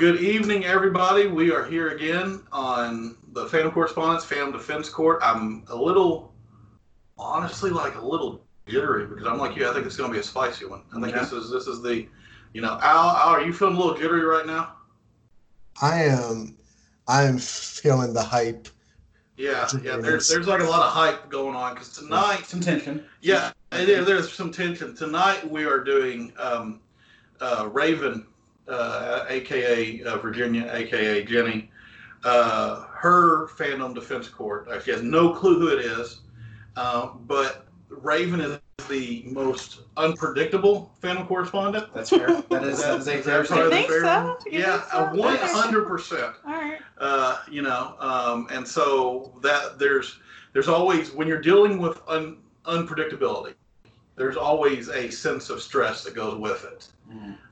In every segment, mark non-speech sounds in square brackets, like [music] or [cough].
good evening, everybody. We are here again on the Fandom Correspondence, Fandom Defense Court. I'm a little, honestly, like a little jittery because I'm like you. I think it's going to be a spicy one. I think Okay. this is this is the, you know, Al, Al, are you feeling a little jittery right now? I am I am feeling the hype. Yeah, yeah. There's there's like a lot of hype going on because tonight Some tension. Yeah, it is. There's some tension tonight. We are doing um, uh, Raven, uh, aka uh, Virginia, aka Jenny. Uh, her fandom defense court. Uh, she has no clue who it is, um, but Raven is the most unpredictable fandom correspondent. That's fair. That is, that is a fair that part of the statement. think fair so? You Yeah, think so? a one hundred percent All right. uh, you know, um, and so that there's there's always when you're dealing with un, unpredictability, there's always a sense of stress that goes with it.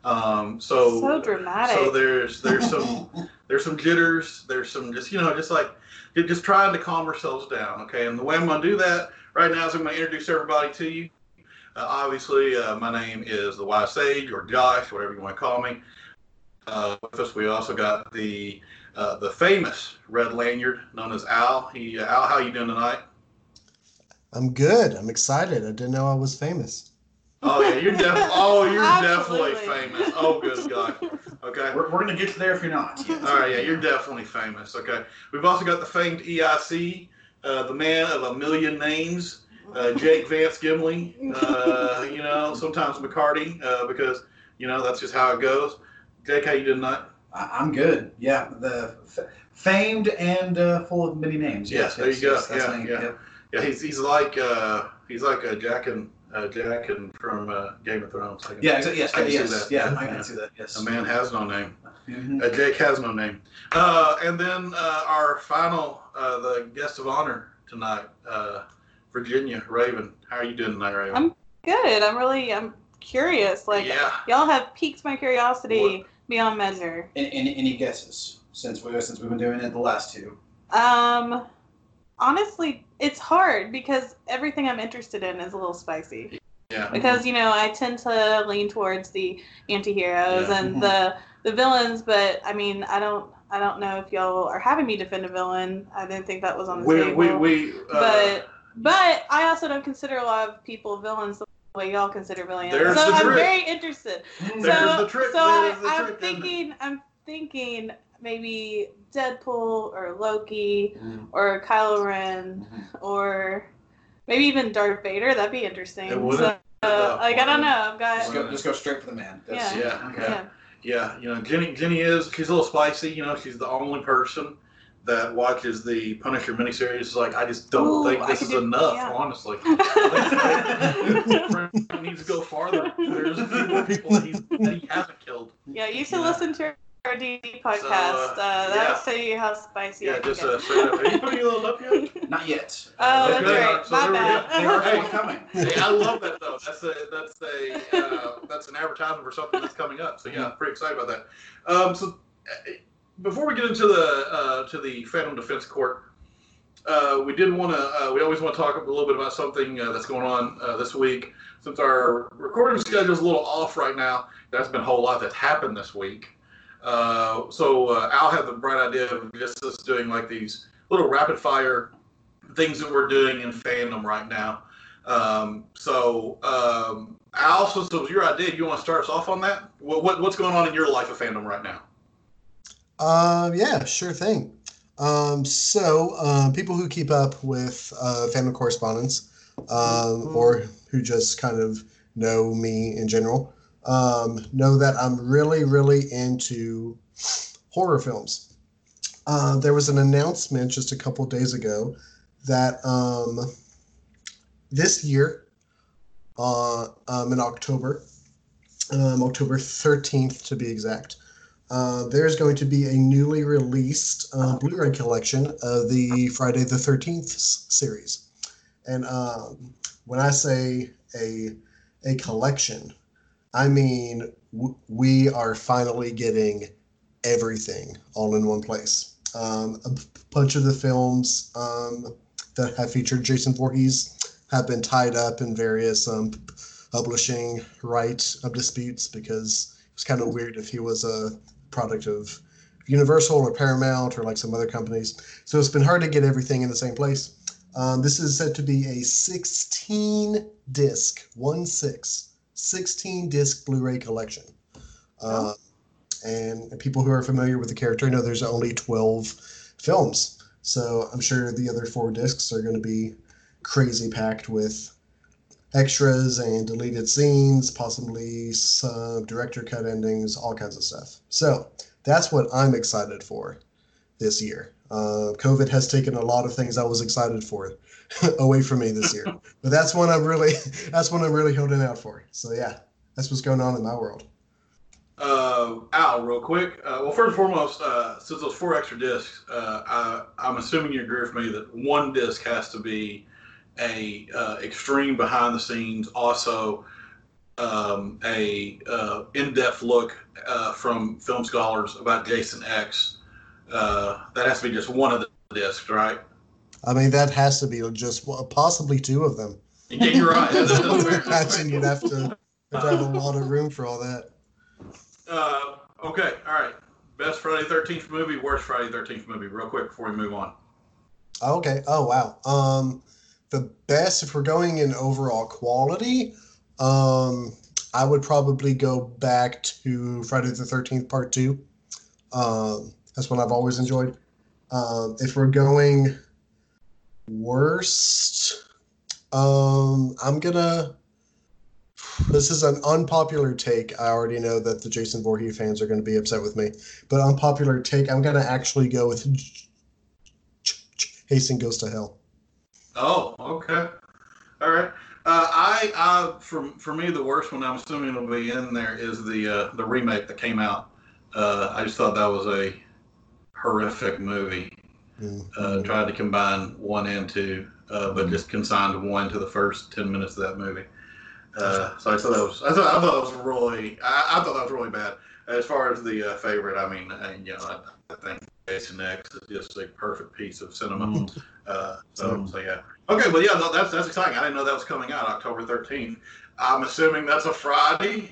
Um, so So dramatic. so there's there's some [laughs] there's some jitters, there's some just you know just like just trying to calm ourselves down. Okay, and the way I'm going to do that right now is I'm going to introduce everybody to you. Uh, obviously, uh, my name is the Wise Sage or Josh, whatever you want to call me. Uh, with us, we also got the uh, the famous Red Lanyard, known as Al. He, uh, Al, how you doing tonight? I'm good. I'm excited. I didn't know I was famous. Oh yeah, you're definitely. Oh, you're [laughs] definitely famous. Oh, good God. Okay. We're, we're going to get you there if you're not. All right, yeah, you're definitely famous. Okay. We've also got the famed EIC, uh, the man of a million names, uh, Jake Vance Gimley. Uh, you know, sometimes McCarty, uh, because you know that's just how it goes. Jake, how you doing tonight? I, I'm good. Yeah. The f- famed and uh, full of many names. Yes, there you go. that's Yeah, yeah. Yep. Yeah, he's he's like uh, he's like a Jaqen uh, Jaqen from uh, Game of Thrones. I can- Yeah, exa- yes, I can see yes, that. yeah, Yeah, I can see that. Yes. A man has no name. Mhm. Uh, Jake has no name. Uh, and then uh, our final, uh, the guest of honor tonight, uh, Virginia Raven. How are you doing tonight, Raven? I'm Good. I'm really I'm curious. Like yeah. y'all have piqued my curiosity beyond measure. Any, any, any guesses since we since we've been doing it the last two? Um, honestly, it's hard because everything I'm interested in is a little spicy. Yeah. Because you know I tend to lean towards the anti-heroes Yeah. and the the villains, but I mean I don't I don't know if y'all are having me defend a villain. I didn't think that was on the We, table. we, we, uh, but but I also don't consider a lot of people villains the way y'all consider villains. There's so the I'm trick. very interested. There's so the trick, so I, there's the I'm trick, thinking I'm thinking maybe Deadpool or Loki Mhm. or Kylo Ren Mhm. or maybe even Darth Vader. That'd be interesting. It would. So, uh, like I don't know. I've Just got go, just go straight for the man. That's, Yeah. Yeah, Okay. yeah. Yeah, you know, Jenny Jenny is she's a little spicy. You know, she's the only person that watches the Punisher miniseries. It's like I just don't Ooh, think this is do- enough, yeah. honestly. [laughs] Frank needs to go farther. There's a few more people that, he's, that he hasn't killed. yeah, you should Yeah. listen to our D podcast. So, uh, uh, that'll yeah. show you how spicy. Yeah, can just get. uh, straight up. Are you putting a little up yet? [laughs] Not yet. Oh, Okay. that's right. So My there bad. They are Hey. forthcoming. [laughs] Hey, I love that though. That's a that's a uh, that's an advertisement for something that's coming up. So yeah, I'm pretty excited about that. Um, so uh, before we get into the uh, to the Fandom Defense Court, uh, we did want to. Uh, we always want to talk a little bit about something uh, that's going on uh, this week. Since our recording schedule is a little off right now, there's been a whole lot that's happened this week. Uh, so uh, Al had the bright idea of just us doing like these little rapid fire things that we're doing in fandom right now. Um, so, um, Al, since it was your idea, you want to start us off on that? What, what, what's going on in your life of fandom right now? Um, yeah, sure thing. Um, so, um, people who keep up with uh, fandom correspondence, um, or who just kind of know me in general, um, know that I'm really, really into horror films. Uh, there was an announcement just a couple days ago that um, this year, uh, um, in October, um, October 13th to be exact, uh, there's going to be a newly released uh, Blu-ray collection of the Friday the 13th s- series. And um, when I say a a collection, I mean w- we are finally getting everything all in one place. Um, a bunch of the films um, that have featured Jason Voorhees have been tied up in various um, publishing right of disputes because it was kind of weird if he was a product of Universal or Paramount or like some other companies. So it's been hard to get everything in the same place. Um, this is said to be a 16 disc, one six, 16 disc Blu ray collection. Uh, and people who are familiar with the character know there's only 12 films. So I'm sure the other four discs are going to be crazy packed with extras and deleted scenes, possibly some director cut endings, all kinds of stuff. So that's what I'm excited for this year. Uh, COVID has taken a lot of things I was excited for [laughs] away from me this year, but that's one I'm really [laughs] that's one I'm really holding out for. So yeah, that's what's going on in my world. Uh, Al, real quick. Uh, well, first and foremost, uh, since those four extra discs, uh, I, I'm assuming you agree with me that one disc has to be a uh, extreme behind the scenes, also um, a uh, in-depth look from film scholars about Jason X. That has to be just one of the discs, right? I mean, that has to be just well, possibly two of them. Yeah, you're right. That's- that's fair. You'd have to, have to have a lot of room for all that. Uh, okay, all right. Best Friday Thirteenth movie, worst Friday Thirteenth movie. Real quick before we move on. Okay. Oh wow. Um, the best if we're going in overall quality, um, I would probably go back to Friday the Thirteenth Part Two. Um, that's one I've always enjoyed. Um, if we're going worst, um, I'm gonna. This is an unpopular take. I already know that the Jason Voorhees fans are going to be upset with me, but unpopular take. I'm going to actually go with Jason Goes to Hell. Oh, okay. All right. Uh, I, I, for for me, the worst one I'm assuming will be in there is the uh, the remake that came out. Uh, I just thought that was a horrific movie. Mm. Uh, tried to combine one and two, uh, but just consigned one to the first ten minutes of that movie. Uh, so I thought that was I thought I thought that was really I, I thought that was really bad. As far as the uh, favorite, I mean, uh, you know, I, I think Jason X is just a perfect piece of cinema. Uh, so, so yeah. Okay, well, yeah, no, that's that's exciting. I didn't know that was coming out October thirteenth. I'm assuming that's a Friday.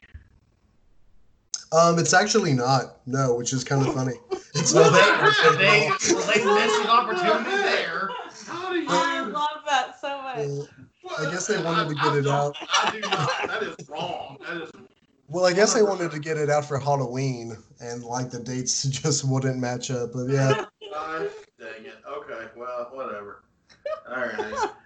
Um, it's actually not. No, which is kind [laughs] of funny. It's Well, not. they, they, well, they missed an opportunity there. How do you? I love that so much. Well, I guess they wanted to get it don't- out. I do not. That is wrong. That is. Well, I guess they wanted to get it out for Halloween, and like the dates [laughs] just wouldn't match up. But yeah, Gosh, dang it. Okay, well, whatever. All right. [laughs]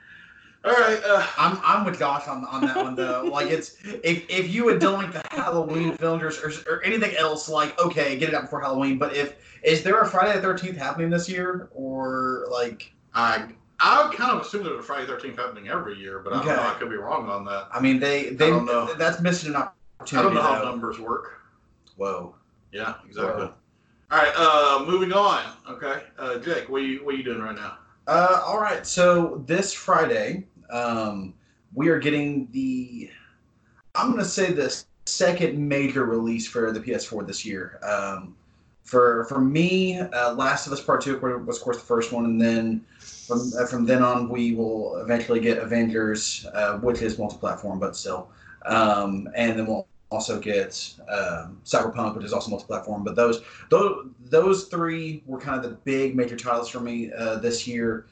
All right. Uh, I'm I'm with Josh on on that one though. Like it's if if you had done like the Halloween films or, or, anything else, like okay, get it out before Halloween. But if is there a Friday the Thirteenth happening this year or like I I kind of assume there's a Friday Thirteenth happening every year, but I don't know. Okay. I could be wrong on that. I mean they they don't know. that's missing an opportunity. I don't know how though. numbers work. Whoa. Yeah, exactly. Wow. All right. Uh, moving on. Okay. Uh, Jake, what are you what are you doing right now? Uh, all right. So this Friday, um, we are getting the. I'm gonna say the second major release for the PS4 this year. Um, for for me, uh, Last of Us Part Two was of course the first one, and then from uh, from then on we will eventually get Avengers, uh, which is multi-platform, but still, um, and then we'll also get um, Cyberpunk, which is also multi-platform. But those those those three were kind of the big major titles for me uh, this year.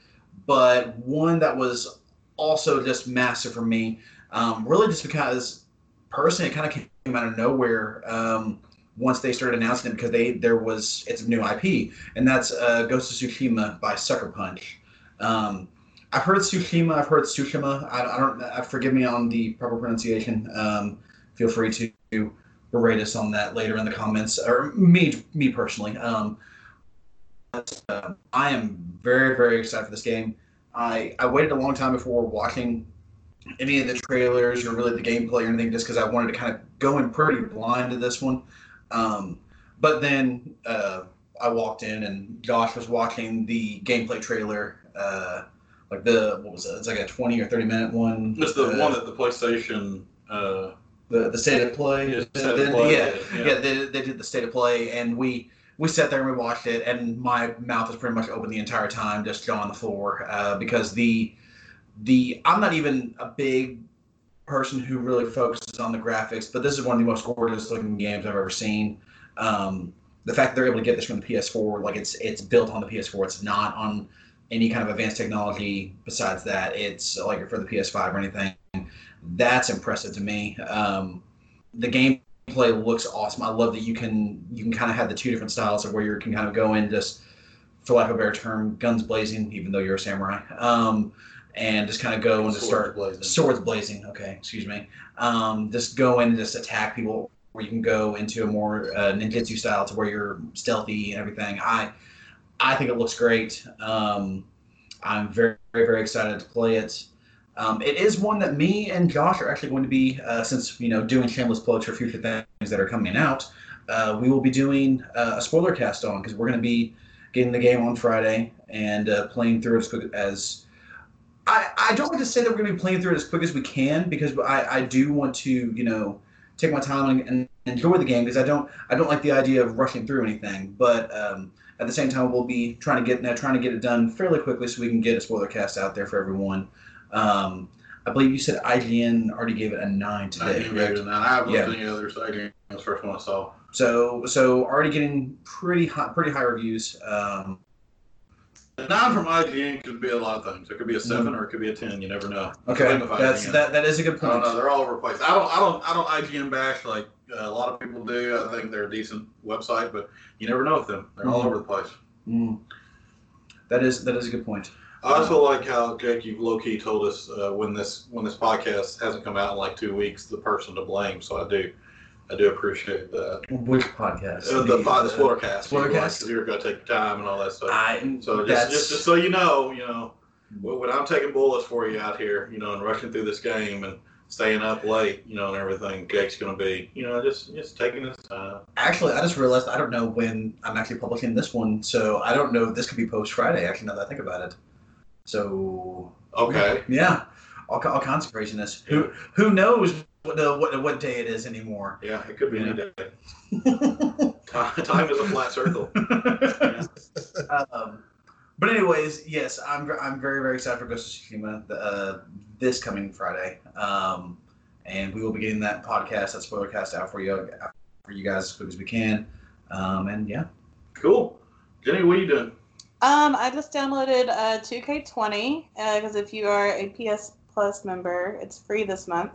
But one that was also just massive for me, um, really just because personally it kind of came out of nowhere um, once they started announcing it because they there was it's a new IP and that's uh, Ghost of Tsushima by Sucker Punch. Um, I've heard Tsushima, I've heard Tsushima. I, I don't. Uh, forgive me on the proper pronunciation. Um, feel free to berate us on that later in the comments, or me, me personally. Um, but, uh, I am very, very excited for this game. I, I waited a long time before watching any of the trailers or really the gameplay or anything, just because I wanted to kind of go in pretty blind to this one. Um, but then uh, I walked in and Josh was watching the gameplay trailer. Uh, like the what was it? It's like a twenty or thirty minute one. It's the uh, one that the PlayStation. Uh, the the state of play. Yeah, The- State of the- Play, yeah, yeah. yeah. They, they did the state of play, and we we sat there and we watched it, and my mouth was pretty much open the entire time, just jaw on the floor, uh, because the the I'm not even a big person who really focuses on the graphics, but this is one of the most gorgeous looking games I've ever seen. Um, the fact that they're able to get this from the PS4, like it's it's built on the PS4. It's not on any kind of advanced technology besides that. It's like for the PS5 or anything. That's impressive to me. Um, the gameplay looks awesome. I love that you can you can kind of have the two different styles of where you can kind of go in just, for lack of a better term, guns blazing. Even though you're a samurai, um, and just kind of go and just start blazing. swords blazing. Okay, excuse me. Um, just go in and just attack people. Where you can go into a more uh, ninjutsu style to where you're stealthy and everything. I I think it looks great. Um, I'm very, very, very excited to play it. Um, it is one that me and Josh are actually going to be, uh, since you know, doing shameless plugs for future things that are coming out. Uh, we will be doing uh, a spoiler cast on because we're going to be getting the game on Friday and uh, playing through as quick as. I, I don't like to say that we're going to be playing through it as quick as we can because I, I do want to you know take my time and, and enjoy the game because I don't I don't like the idea of rushing through anything. But um, at the same time, we'll be trying to get trying to get it done fairly quickly so we can get a spoiler cast out there for everyone. Um, I believe you said IGN already gave it a nine today. correct? read it, and I haven't Yeah. looked at any others. I didn't. That's the first one I saw. So so already getting pretty high pretty high reviews. Um, A nine from IGN could be a lot of things. It could be a seven or it could be a ten. You never know. okay, that's IGN. that that is a good I don't point. know. They're all over the place. I don't. I don't. I don't IGN bash like uh, a lot of people do. I think they're a decent website, but you never know with them. They're all Mhm. over the place. Mm. That is that is a good point. I also like how Jake, you low key told us uh, when this when this podcast hasn't come out in like two weeks, the person to blame. So I do, I do appreciate that. Which podcast? Uh, the the, the Spoilercast, Spoilercast? because you're gonna take time and all that stuff. I, So just, just just so you know, you know, when I'm taking bullets for you out here, you know, and rushing through this game and staying up late, you know, and everything, Jake's gonna be, you know, just just taking his time. Actually, I just realized I don't know when I'm actually publishing this one, so I don't know this could be post Friday. Actually, now that I think about it, so Okay. yeah, all, all kinds of craziness. Who who knows what, uh, what what day it is anymore? Yeah, it could be any day. Time, is a flat circle. [laughs] um, but anyways, yes, I'm I'm very very excited for Ghost of Tsushima uh, this coming Friday, um, and we will be getting that podcast, that spoiler cast out for you for you guys as quick as we can. Um, and yeah, Cool. Jenny, what are you doing? Um, I just downloaded uh, 2K20 because if you are a PS Plus member, it's free this month,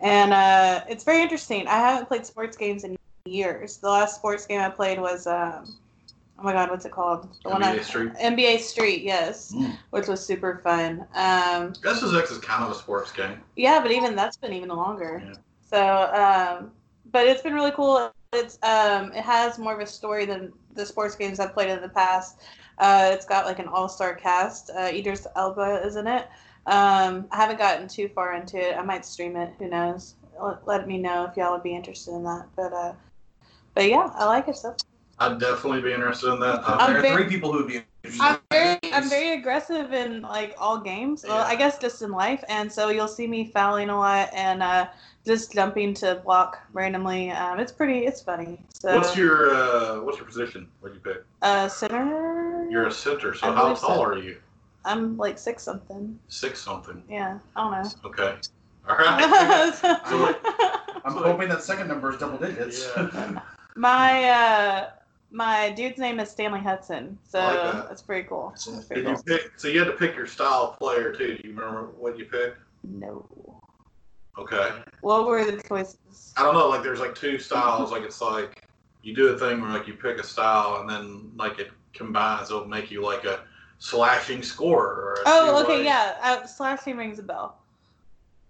and uh, it's very interesting. I haven't played sports games in years. The last sports game I played was um, oh my god, what's it called? The NBA I, Street. NBA Street, yes, Mm. which was super fun. Um, SSX is kind of a sports game. yeah, but even that's been even longer. Yeah. So, um, but it's been really cool. It's um, it has more of a story than the sports games I've played in the past. Uh, it's got like an all-star cast. Uh, Idris Elba is in it. Um, I haven't gotten too far into it. I might stream it. Who knows? Let, let me know if y'all would be interested in that. But uh, but yeah, I like it so. I'd definitely be interested in that. Uh, there are very- three people who would be. I'm very, I'm very aggressive in like all games. Well, I guess just in life, and so you'll see me fouling a lot and uh, just jumping to block randomly. Um, it's pretty, it's funny. So, what's your uh, what's your position? What do you pick? uh, center? You're a center. So I how tall so. are you? I'm like six something. Six something. Yeah, I don't know. Okay. All right. [laughs] [laughs] I'm hoping that second number is double digits. Yeah. [laughs] my uh, my dude's name is Stanley Hudson, so I like that. that's pretty cool. That's pretty Did you pick? So you had to pick your style of player too. Do you remember what you picked? No. Okay. What were the choices? I don't know. Like there's like two styles. Like it's like you do a thing where like you pick a style and then like it combines. It'll make you like a slashing scorer. Oh, okay, yeah. Uh, slashing rings a bell.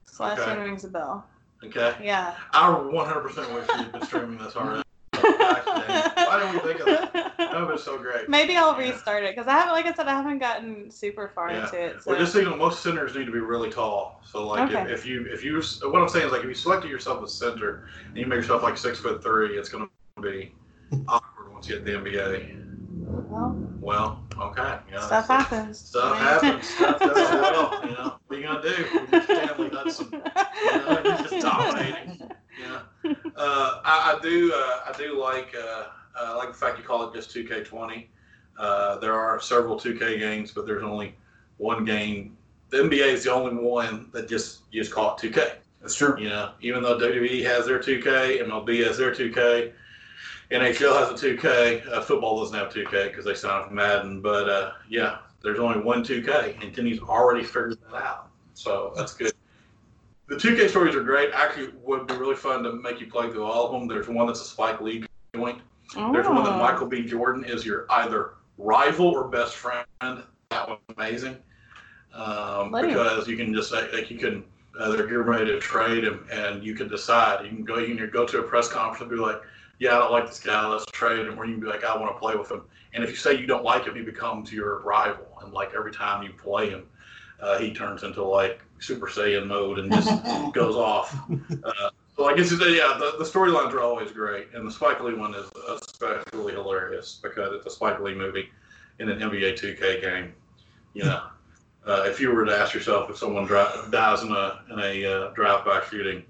Slashing Okay. rings a bell. Okay. Yeah. I 100% wish you'd been streaming this already. [laughs] Why didn't we think of that? That would have been so great. Maybe I'll Yeah. restart it because I haven't, like I said, I haven't gotten super far Yeah. into it. So. Well, just so you know, most centers need to be really tall. So, like, if, Okay. if you if you what I'm saying is like if you selected yourself as center and you make yourself like six foot three, it's going to be awkward once you get the NBA. Well, Well, okay, you know, stuff that's- happens. Stuff happens. Stuff does [laughs] well. You know, what are you gonna do? You're Stanley Hudson. You know, you're just dominating. Yeah. Uh, I, I do. Uh, I do like. Uh, uh, like the fact you call it just 2K20. Uh, there are several 2K games, but there's only one game. The NBA is the only one that just you just call it 2K. That's true. You know, even though WWE has their 2K, MLB has their 2K, NHL has a 2K. Uh, football doesn't have 2K because they signed up for Madden. But uh, yeah, there's only one 2K, and Kenny's already figured that out. So that's good. The 2K stories are great. Actually, would be really fun to make you play through all of them. There's one that's a Spike Lee joint. Oh. There's one that Oh. Michael B. Jordan is your either rival or best friend. That one's amazing um, because you can just say like you can uh, they're getting ready to trade him and you can decide. You can go you can go to a press conference and be like, yeah, I don't like this guy. Let's trade him. Or you can be like, I want to play with him. And if you say you don't like him, he becomes your rival. And like every time you play him, uh, he turns into like Super Saiyan mode and just [laughs] goes off. Uh, so I guess yeah, the, the storylines are always great, and the Spike Lee one is especially hilarious because it's a Spike Lee movie in an NBA 2K game. You know, uh, if you were to ask yourself if someone dri- dies in a in a uh, drive-by shooting,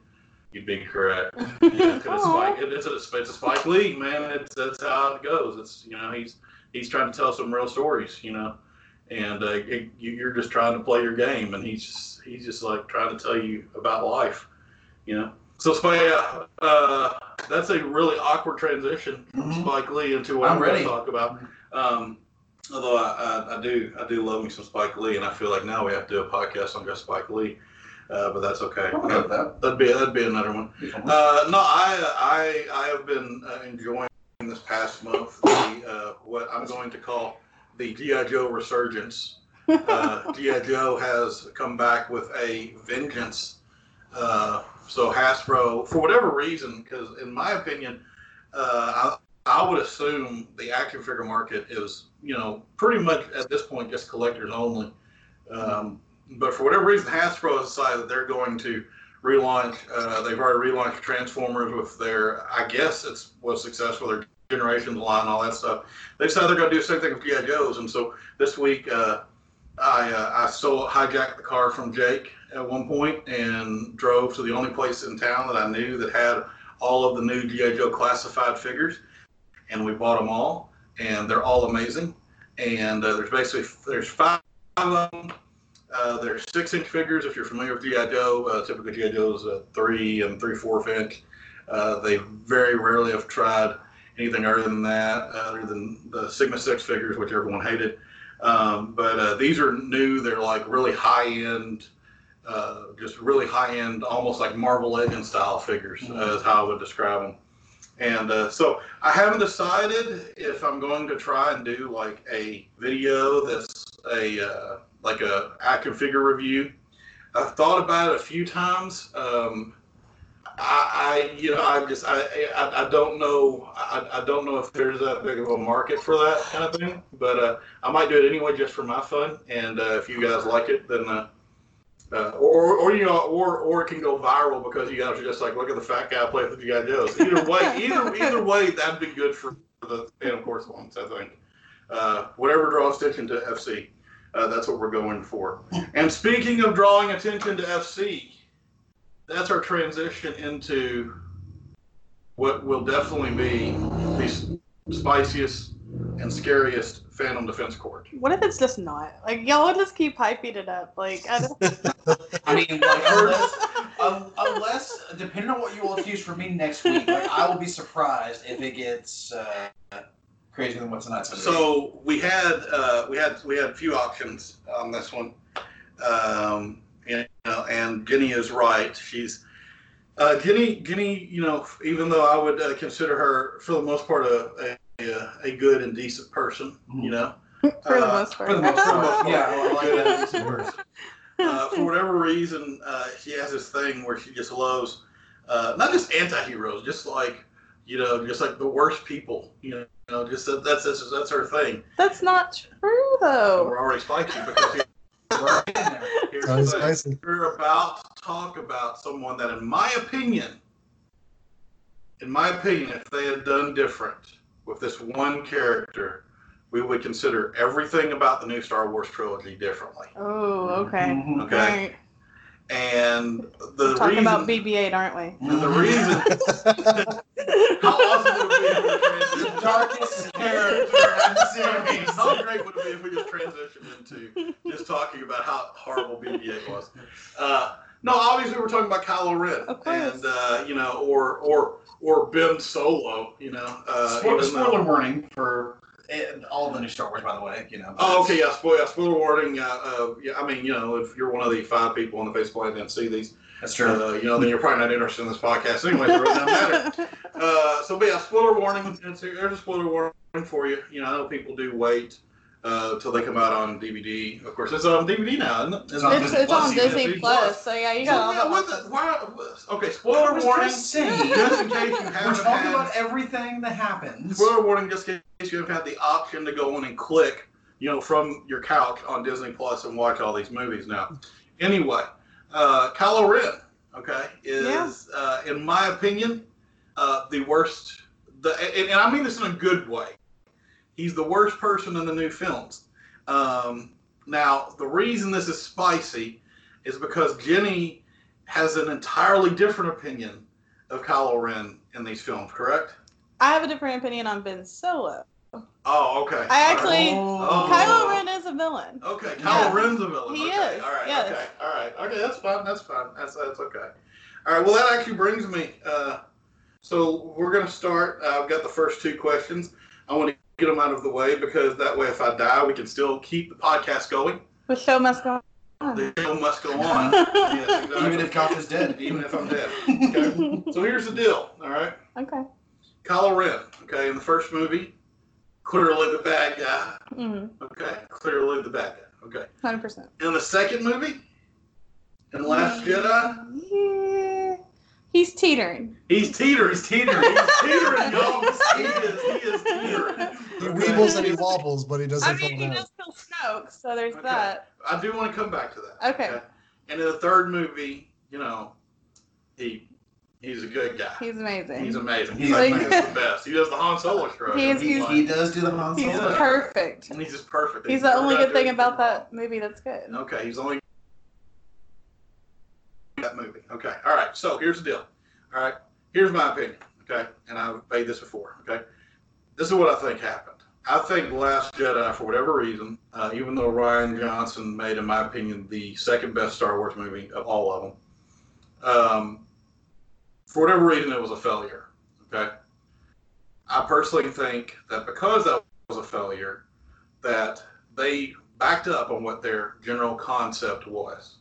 you'd be correct. Yeah, 'cause it's, Aw. Spike, it's, a, it's a Spike Lee man. It's that's how it goes. It's you know he's he's trying to tell some real stories. You know, and uh, it, you- you're just trying to play your game, and he's just, he's just like trying to tell you about life. You know. So Spike, yeah, uh, that's a really awkward transition from Mhm. Spike Lee into what I'm I'm, going ready. to talk about. Um, although I, I, I do I do love me some Spike Lee, and I feel like now we have to do a podcast on just Spike Lee, uh, but that's okay. I'm good with that. That'd be that'd be another one. Uh, no, I I I have been uh, enjoying this past month the uh, what I'm going to call the GI Joe resurgence. Uh, [laughs] GI Joe has come back with a vengeance. Uh, so Hasbro, for whatever reason, because in my opinion, uh, I, I would assume the action figure market is you know pretty much at this point just collectors only. Um, but for whatever reason, Hasbro has decided that they're going to relaunch. Uh, they've already relaunched Transformers with their, I guess it's was successful. Their Generations line, and all that stuff. They decided they're going to do the same thing with GI Joes, and so this week uh, I uh, I stole hijacked the car from Jake at one point and drove to the only place in town that I knew that had all of the new GI Joe classified figures, and we bought them all, and they're all amazing. And uh, there's basically there's five of them. Uh, there's six inch figures if you're familiar with GI Joe. Uh, typically GI Joe's uh, three and three fourth inch. Uh, they very rarely have tried anything other than that, other than the Sigma six figures, which everyone hated. Um, but uh, these are new. They're like really high end, uh, just really high end, almost like Marvel Legend style figures, uh, is how I would describe them. And uh, so I haven't decided if I'm going to try and do like a video that's a uh, like a action figure review. I've thought about it a few times. Um, I, I, you know, I just, I, I, I don't know, I, I don't know if there's that big of a market for that kind of thing. But uh, I might do it anyway, just for my fun. And uh, if you guys like it, then, uh, uh, or, or you know, or or it can go viral because you guys are just like, look at the fat guy playing with the GI Joes. Either way, [laughs] either either way, that'd be good for the fan of course ones. I think. Uh, whatever draws attention to FC, uh, that's what we're going for. And speaking of drawing attention to FC, that's our transition into what will definitely be the spiciest and scariest Fandom Defense Court. What if it's just not? Like y'all would just keep hyping it up. Like I don't. [laughs] I mean, like, unless, un- unless, depending on what you all choose for me next week, like I will be surprised if it gets uh, crazier than what's tonight's gonna. So we had uh, we had we had a few options on this one, um, you know, and Jenny is right. She's uh, Jenny. Jenny, you know, even though I would uh, consider her for the most part a, a a good and decent person, you know, [laughs] For the Uh, most part. for the most For the most part, part, yeah, I like good that. decent person. Uh, for whatever reason, uh, she has this thing where she just loves uh, not just anti-heroes, just like you know, just like the worst people. You know, you know just that, that's that's that's her thing. That's not true And though. we're already spicy because here- We're in there. here's Sounds the spicy. We're about to talk about someone that, in my opinion, in my opinion, if they had done different with this one character, we would consider everything about the new Star Wars trilogy differently. Oh, okay. Mhm. Okay. Alright. And the We're talking reason, about BB-8, aren't we? and the reason, [laughs] how awesome would it be if we The darkest character in the series. How great would it be if we just transitioned into just talking about how horrible BB-8 was? Uh, no, obviously we're talking about Kylo Ren, and uh, you know, or or or Ben Solo. You know, uh, Spoiler, even spoiler warning for eh, all of the new Star Wars, by the way. You know. Oh, okay, yeah, spoiler, yeah, spoiler warning. Uh, uh, yeah, I mean, you know, if you're one of the five people on the face planet that see these, That's true. uh, you know, then you're probably not interested in this podcast anyway. So it doesn't matter. [laughs] Uh, so, but yeah, spoiler warning. There's a spoiler warning for you. You know, I know people do wait uh, till they come out on DVD. Of course, it's on DVD now, isn't it? It's on it's, Disney it's Plus, on Disney Disney Plus, Plus. so yeah, you So, got yeah, all what the. the, why, okay, spoiler was warning. just in case you haven't. We're talking had, about everything that happens. spoiler warning, just in case you haven't had the option to go in and click, you know, from your couch on Disney Plus and watch all these movies now. Anyway, uh, Kylo Ren, okay, is uh, in my opinion uh, the worst. The and, and I mean this in a good way. He's the worst person in the new films. Um, now, the reason this is spicy is because Jenny has an entirely different opinion of Kylo Ren in these films, correct? I have a different opinion on Ben Solo. Oh, okay. I actually- Oh. Kylo Ren is a villain. Okay, Kylo Yeah. Ren's a villain. He okay. is, All right. yes. Okay. All right. Okay. That's fine. That's fine. That's that's okay. All right. Well, that actually brings me. Uh, so we're gonna start. Uh, I've got the first two questions. I want to get them out of the way because that way, if I die, we can still keep the podcast going. The show must go on. The show must go on. [laughs] yes, exactly. Even if Cock is dead. Even if I'm dead. Okay. so here's the deal. All right. okay. Kylo Ren. Okay. In the first movie, clearly the bad guy. Mm, Okay. Clearly the bad guy. Okay. 100%. In the second movie, in The Last Jedi, Yeah. He's teetering. he's teetering. He's teetering. He's teetering, y'all. He is. He is teetering. He Okay. weebles and he wobbles, but he doesn't I mean, fall he down. does kill Snoke, so there's Okay. that. I do want to come back to that. Okay. And in the third movie, you know, he he's a good guy. He's amazing. He's amazing. He's He's like, like- he's the best. He does the Han Solo shrug. He is- He's He, does do the Han Solo. He's perfect. and he's just perfect. He's the only good thing about that movie that's good. Okay, he's only that movie. Okay, all right. So here's the deal. All right, here's my opinion. Okay, and I've made this before. Okay, this is what I think happened. I think Last Jedi, for whatever reason, uh, even though Rian Johnson made, in my opinion, the second best Star Wars movie of all of them, um, for whatever reason, it was a failure. Okay, I personally think that because that was a failure, that they backed up on what their general concept was.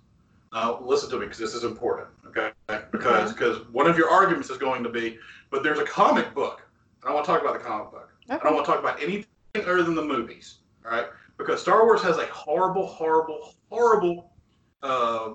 Now, listen to me because this is important, okay? Because because one of your arguments is going to be, but there's a comic book. I don't want to talk about the comic book. I don't want to talk about anything other than the movies, all right? Because Star Wars has a horrible, horrible, horrible uh,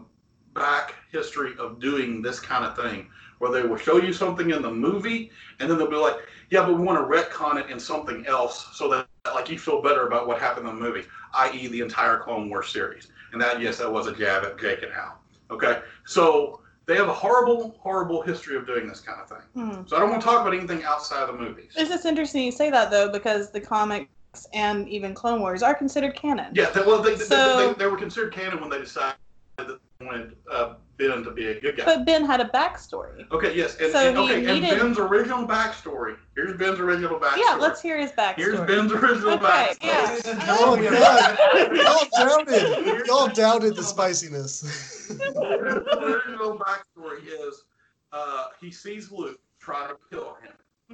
back history of doing this kind of thing, where they will show you something in the movie, and then they'll be like, yeah, but we want to retcon it in something else so that like you feel better about what happened in the movie, i.e., the entire Clone Wars series. And that, yes, that was a jab at Jake and Hal. Okay, so they have a horrible, horrible history of doing this kind of thing. Hmm. So I don't want to talk about anything outside of the movies. It's just interesting you say that though, because the comics and even Clone Wars are considered canon. Yeah, they, well, they, they- So- they, they, were considered canon when they decided they wanted uh, Ben to be a good guy. But Ben had a backstory. Okay, yes, and, So and he okay, and Ben's original backstory. Here's Ben's original backstory. Yeah, let's hear his backstory. Here's Ben's original Okay, backstory. yeah. Ladies and Oh, gentlemen, God. Y'all [laughs] doubted. Y'all doubted the spiciness. His original backstory is uh, he sees Luke trying to kill him.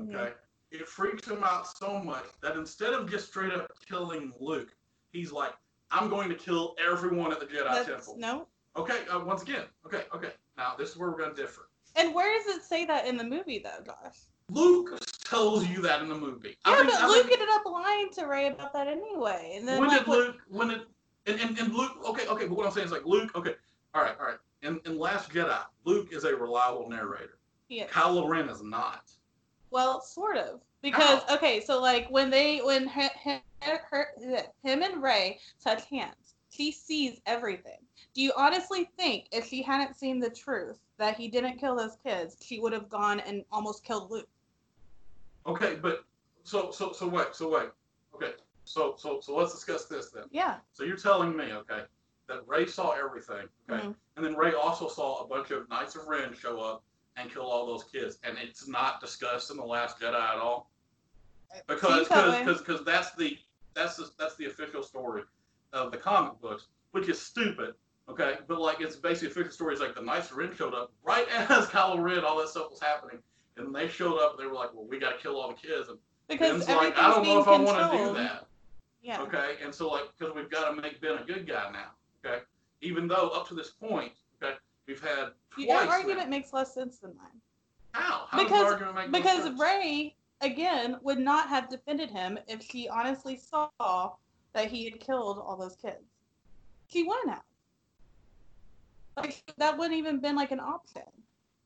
Mhm. Okay, it freaks him out so much that instead of just straight up killing Luke, he's like, "I'm going to kill everyone at the Jedi That's- Temple." no. Okay, uh, once again, okay, okay. Now this is where we're going to differ. And where does it say that in the movie though, Josh? Luke tells you that in the movie. I Yeah, think- but I Luke think- ended up lying to Rey about that anyway. And then when like, did Luke? When did? And, and, and Luke? Okay, okay. But what I'm saying is like Luke. Okay, all right, all right. In, in Last Jedi, Luke is a reliable narrator. Yeah. Kylo Ren is not. Well, sort of. Because How? okay, so like when they when him, him, her, him and Rey touch hands, she sees everything. Do you honestly think if she hadn't seen the truth that he didn't kill those kids, she would have gone and almost killed Luke? Okay, but so so so wait, so wait. Okay, so so so let's discuss this then. Yeah. So you're telling me, okay, that Rey saw everything, okay, Mhm. and then Rey also saw a bunch of Knights of Ren show up and kill all those kids, and it's not discussed in the Last Jedi at all. Because because because because that's the that's the that's the official story of the comic books, which is stupid. Okay, but like it's basically official story is like the Knights of Ren showed up right [laughs] as Kylo Ren, all that stuff was happening, and they showed up. and They were like, "Well, we got to kill all the kids." And because Ben's like, "I don't know if I want to do that." Yeah. Okay, and so like because we've got to make Ben a good guy now. Okay, even though up to this point, okay, we've had twice. Your now. argument makes less sense than mine. How? How does Because- the argument make no Because? Rey, again, would not have defended him if she honestly saw that he had killed all those kids. She wouldn't have. Like that wouldn't even been like an option.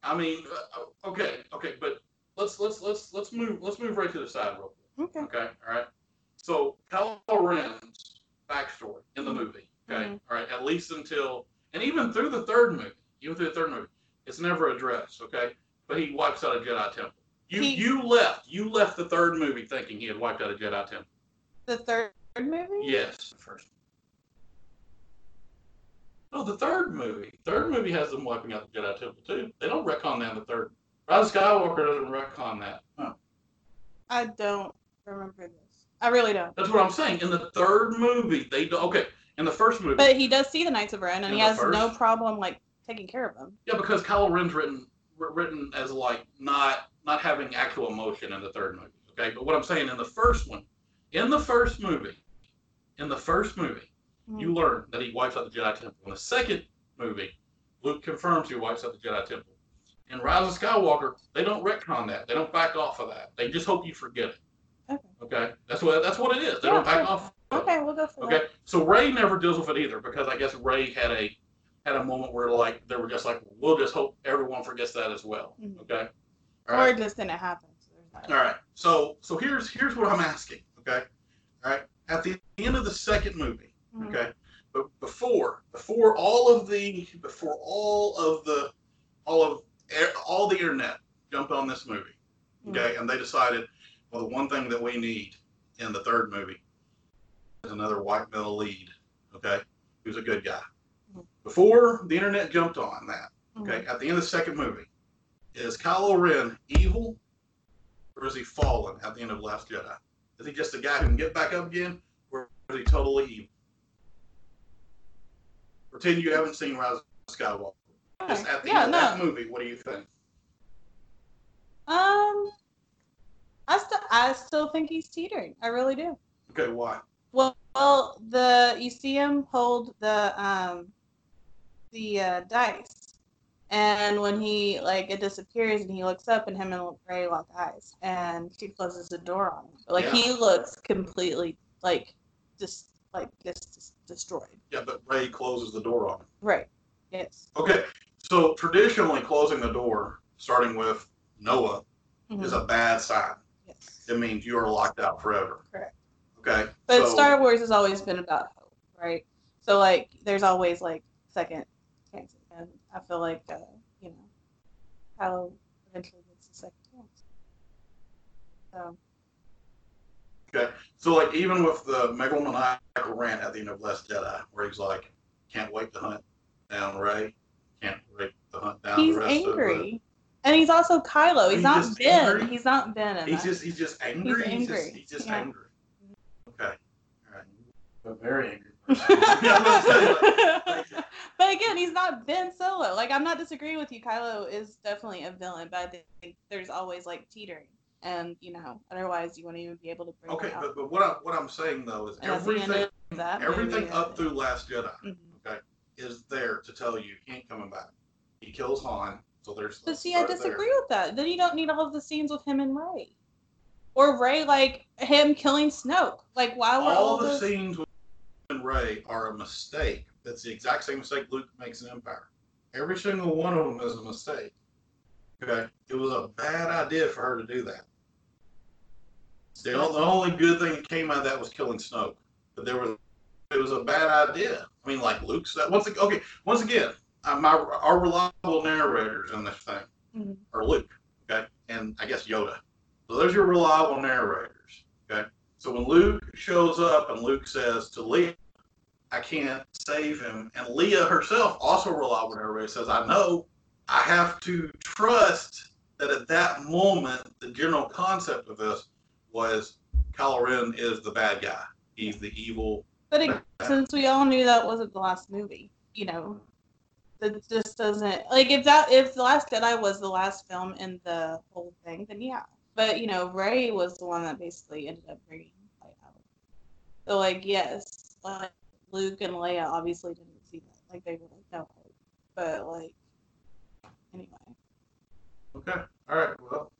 I mean, uh, okay, okay, but let's let's let's let's move let's move right to the side real quick. Okay. Okay, all right. So Kylo Ren's backstory in the movie. Okay, Mhm. all right. At least until and even through the third movie, even through the third movie, it's never addressed. Okay, but he wipes out a Jedi temple. You He- you left you left the third movie thinking he had wiped out a Jedi temple. The third movie? Yes, the first. No, the third movie. Third movie has them wiping out the Jedi temple too. They don't retcon that in the third. Rise of Skywalker doesn't retcon that. I don't remember this. I really don't. That's what I'm saying. In the third movie, they don't. okay. In the first movie, But he does see the Knights of Ren, and he the has no problem like taking care of them. yeah, because Kylo Ren's written written as like not not having actual emotion in the third movie. Okay, but what I'm saying in the first one, in the first movie, in the first movie, Mm. you learn that he wipes out the Jedi Temple. In the second movie, Luke confirms he wipes out the Jedi Temple. In Rise of Skywalker, they don't retcon that. They don't back off of that. They just hope you forget it. Okay. Okay, that's what that's what it is. They Yeah, don't back sure. off. Okay, we'll go for Okay, that. so Rey never deals with it either because I guess Rey had a had a moment where like they were just like, we'll just hope everyone forgets that as well. Mhm. Okay. All Or right. just didn't happen. So there's that. All right. So so here's here's what I'm asking. Okay. All right. At the end of the second movie. Mhm. Okay. But before before all of the before all of the all of all the internet jumped on this movie. Okay. And they decided, well, the one thing that we need in the third movie is another white male lead. Okay. Who's a good guy. Mhm. Before the internet jumped on that. Okay, at the end of the second movie, is Kylo Ren evil, or is he fallen at the end of Last Jedi? Is he just a guy who can get back up again, or is he totally evil? Pretend you haven't seen Rise of Skywalker. Just at the yeah, end of that movie, what do you think? Um, I still, I still think he's teetering. I really do. Okay, why? Well, well, the you see him hold the um, the uh, dice, and when he like it disappears, and he looks up, and him and Rey lock eyes, and she closes the door on him. Like Yeah. he looks completely like just like just, just destroyed. Yeah, but Rey closes the door on him. Right. Yes. Okay, so traditionally closing the door, starting with Noah, Mhm. is a bad sign. Yes. It means you are locked out forever. Correct. Okay. But so, Star Wars has always been about hope, right? So like, there's always like second chances, and I feel like uh, you know, Kylo eventually gets the second chance. So So like even with the megalomaniacal rant at the end of Last Jedi, where he's like, "Can't wait to hunt down Rey, can't wait to hunt down he's the rest angry, and he's also Kylo. He's, He's not Ben. angry? He's not Ben. He's just he's just angry. He's, angry, just he's just yeah. angry. Okay, all right, a very angry. Person. Yeah, I'm gonna say, like, but again, he's not Ben Solo. Like I'm not disagreeing with you. Kylo is definitely a villain, but I think there's always like teetering, and you know, otherwise you wouldn't even be able to bring okay, but, but what I what I'm saying though is And at the end everything that everything movie, up through Last Jedi think- Mhm. is there to tell you he ain't coming back. He kills Han, so there's. But see, I start there. disagree with that. Then you don't need all of the scenes with him and Rey, or Rey like him killing Snoke. Like why were all, all the those? scenes with and Ray are a mistake. That's the exact same mistake Luke makes in Empire. Every single one of them is a mistake. Okay, it was a bad idea for her to do that. The, the only good thing that came out of that was killing Snoke, but there was it was a bad idea. I mean, like Luke said. Once ag- okay, once again, uh, my our reliable narrators in this thing Mhm. are Luke, okay, and I guess Yoda. So there's your reliable narrators, okay. So when Luke shows up and Luke says to Leia, I can't save him, and Leia herself, also a reliable narrator, says, I know, I have to trust that at that moment, the general concept of this was Kylo Ren is the bad guy. He's the evil. But it, since we all knew that wasn't the last movie, you know, it just doesn't like if that if the Last Jedi was the last film in the whole thing, then yeah. But you know, Rey was the one that basically ended up bringing Leia out. So like yes, like Luke and Leia obviously didn't see that. Like they were like no. But like anyway. Okay. All right. Well.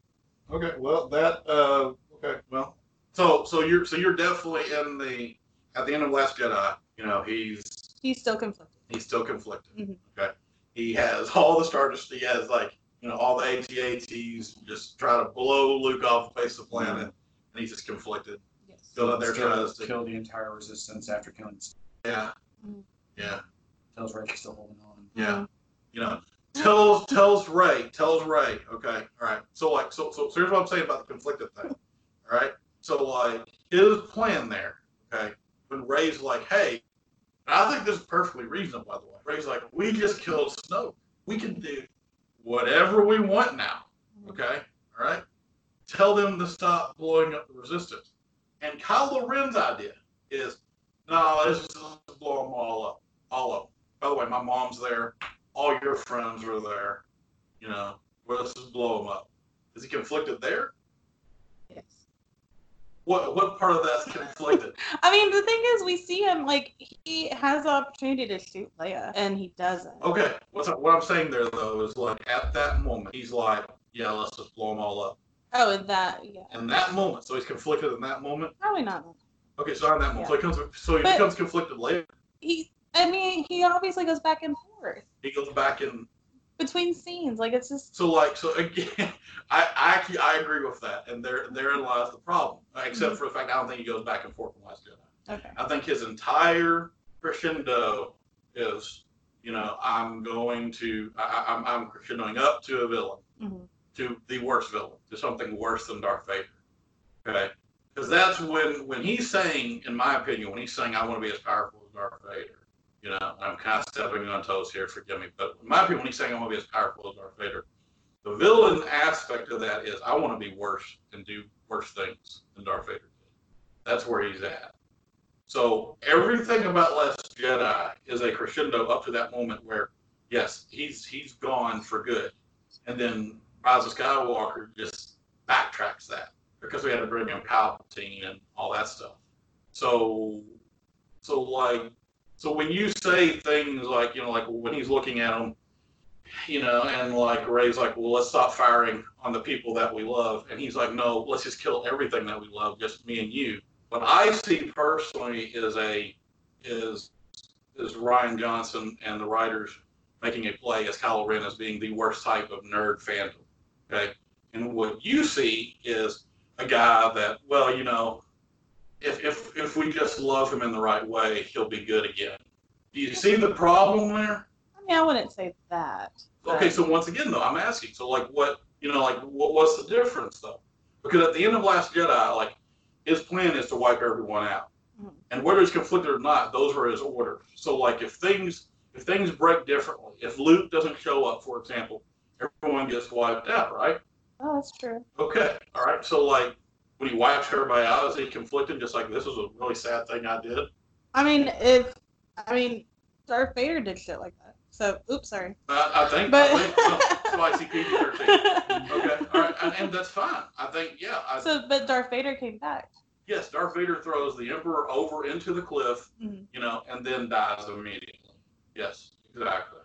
Okay. Well, that. Uh. Okay. Well. So so you're so you're definitely in the at the end of Last Jedi. You know he's He's still conflicted. he's still conflicted. Mhm. Okay. He has [laughs] all the stardust. He has like you know all the AT-ATs just try to blow Luke off the face of the planet, and he's just conflicted. Yes. Still out there trying to. kill the entire resistance after killing. Yeah. Mhm. Yeah. Tells Rey she's still holding on. Yeah. You know, tells tells Rey, tells Rey. Okay, all right. So like, so so, so here's what I'm saying about the conflicted thing. All right. So like, his plan there. Okay. When Rey's like, hey, I think this is perfectly reasonable. By the way, Rey's like, we just killed Snoke. We can do whatever we want now. Okay. All right. Tell them to stop blowing up the resistance. And Kylo Ren's idea is, no, let's just blow them all up. All up. By the way, my mom's there. All your friends are there. You know, let's just blow them up. Is he conflicted there? Yes. What what part of that's conflicted? [laughs] I mean, the thing is, we see him like he has the opportunity to shoot Leia, and he doesn't. Okay, what's what I'm saying there though is like at that moment he's like, yeah, let's just blow them all up. Oh, and that, yeah. In that moment, so he's conflicted in that moment. Probably not. Okay, so in that moment, so he comes, so he But- becomes conflicted later. He, I mean, he obviously goes back and forth He goes back and between scenes. Like it's just so like so again, [laughs] I I I agree with that, and there therein lies the problem. Except Mhm. for the fact I don't think he goes back and forth in Last Jedi. okay. I think his entire crescendo is, you know, I'm going to, I, I'm, I'm crescendoing up to a villain, hmm to the worst villain, to something worse than Darth Vader. Okay, because that's when, when he's saying, in my opinion, when he's saying I want to be as powerful as Darth Vader. You know, I'm kind of stepping on toes here, forgive me, but in my opinion, when he's saying I want to be as powerful as Darth Vader, the villain aspect of that is I want to be worse and do worse things than Darth Vader did. That's where he's at. So everything about Last Jedi is a crescendo up to that moment where, yes, he's he's gone for good, and then Rise of Skywalker just backtracks that because we had to bring in Palpatine and all that stuff. So, so like, so when you say things like you know like when he's looking at him, you know, and like Rey's like, well, let's stop firing on the people that we love, and he's like, no, let's just kill everything that we love, just me and you what I see personally is a is is Rian Johnson and the writers making a play as Kylo Ren as being the worst type of nerd fandom. Okay, and what you see is a guy that, well, you know, if if if we just love him in the right way, he'll be good again. Do you see the problem there? I mean, I wouldn't say that. Okay, so once again, though, I'm asking. So, like, what you know, like, what, what's the difference, though? Because at the end of Last Jedi, like, his plan is to wipe everyone out, Mhm. and whether it's conflicted or not, those were his orders. So, like, if things if things break differently, if Luke doesn't show up, for example, everyone gets wiped out, right? Oh, that's true. Okay, all right. So, like, when he out, is he conflicted? Just like this was a really sad thing I did. I mean, if I mean, Darth Vader did shit like that. So, oops, sorry. I, I think. But I think [laughs] I see PG-13. Okay, all right, and, and that's fine. I think, yeah, I, So, but Darth Vader came back. yes, Darth Vader throws the Emperor over into the cliff, Mhm. you know, and then dies immediately. Yes, exactly.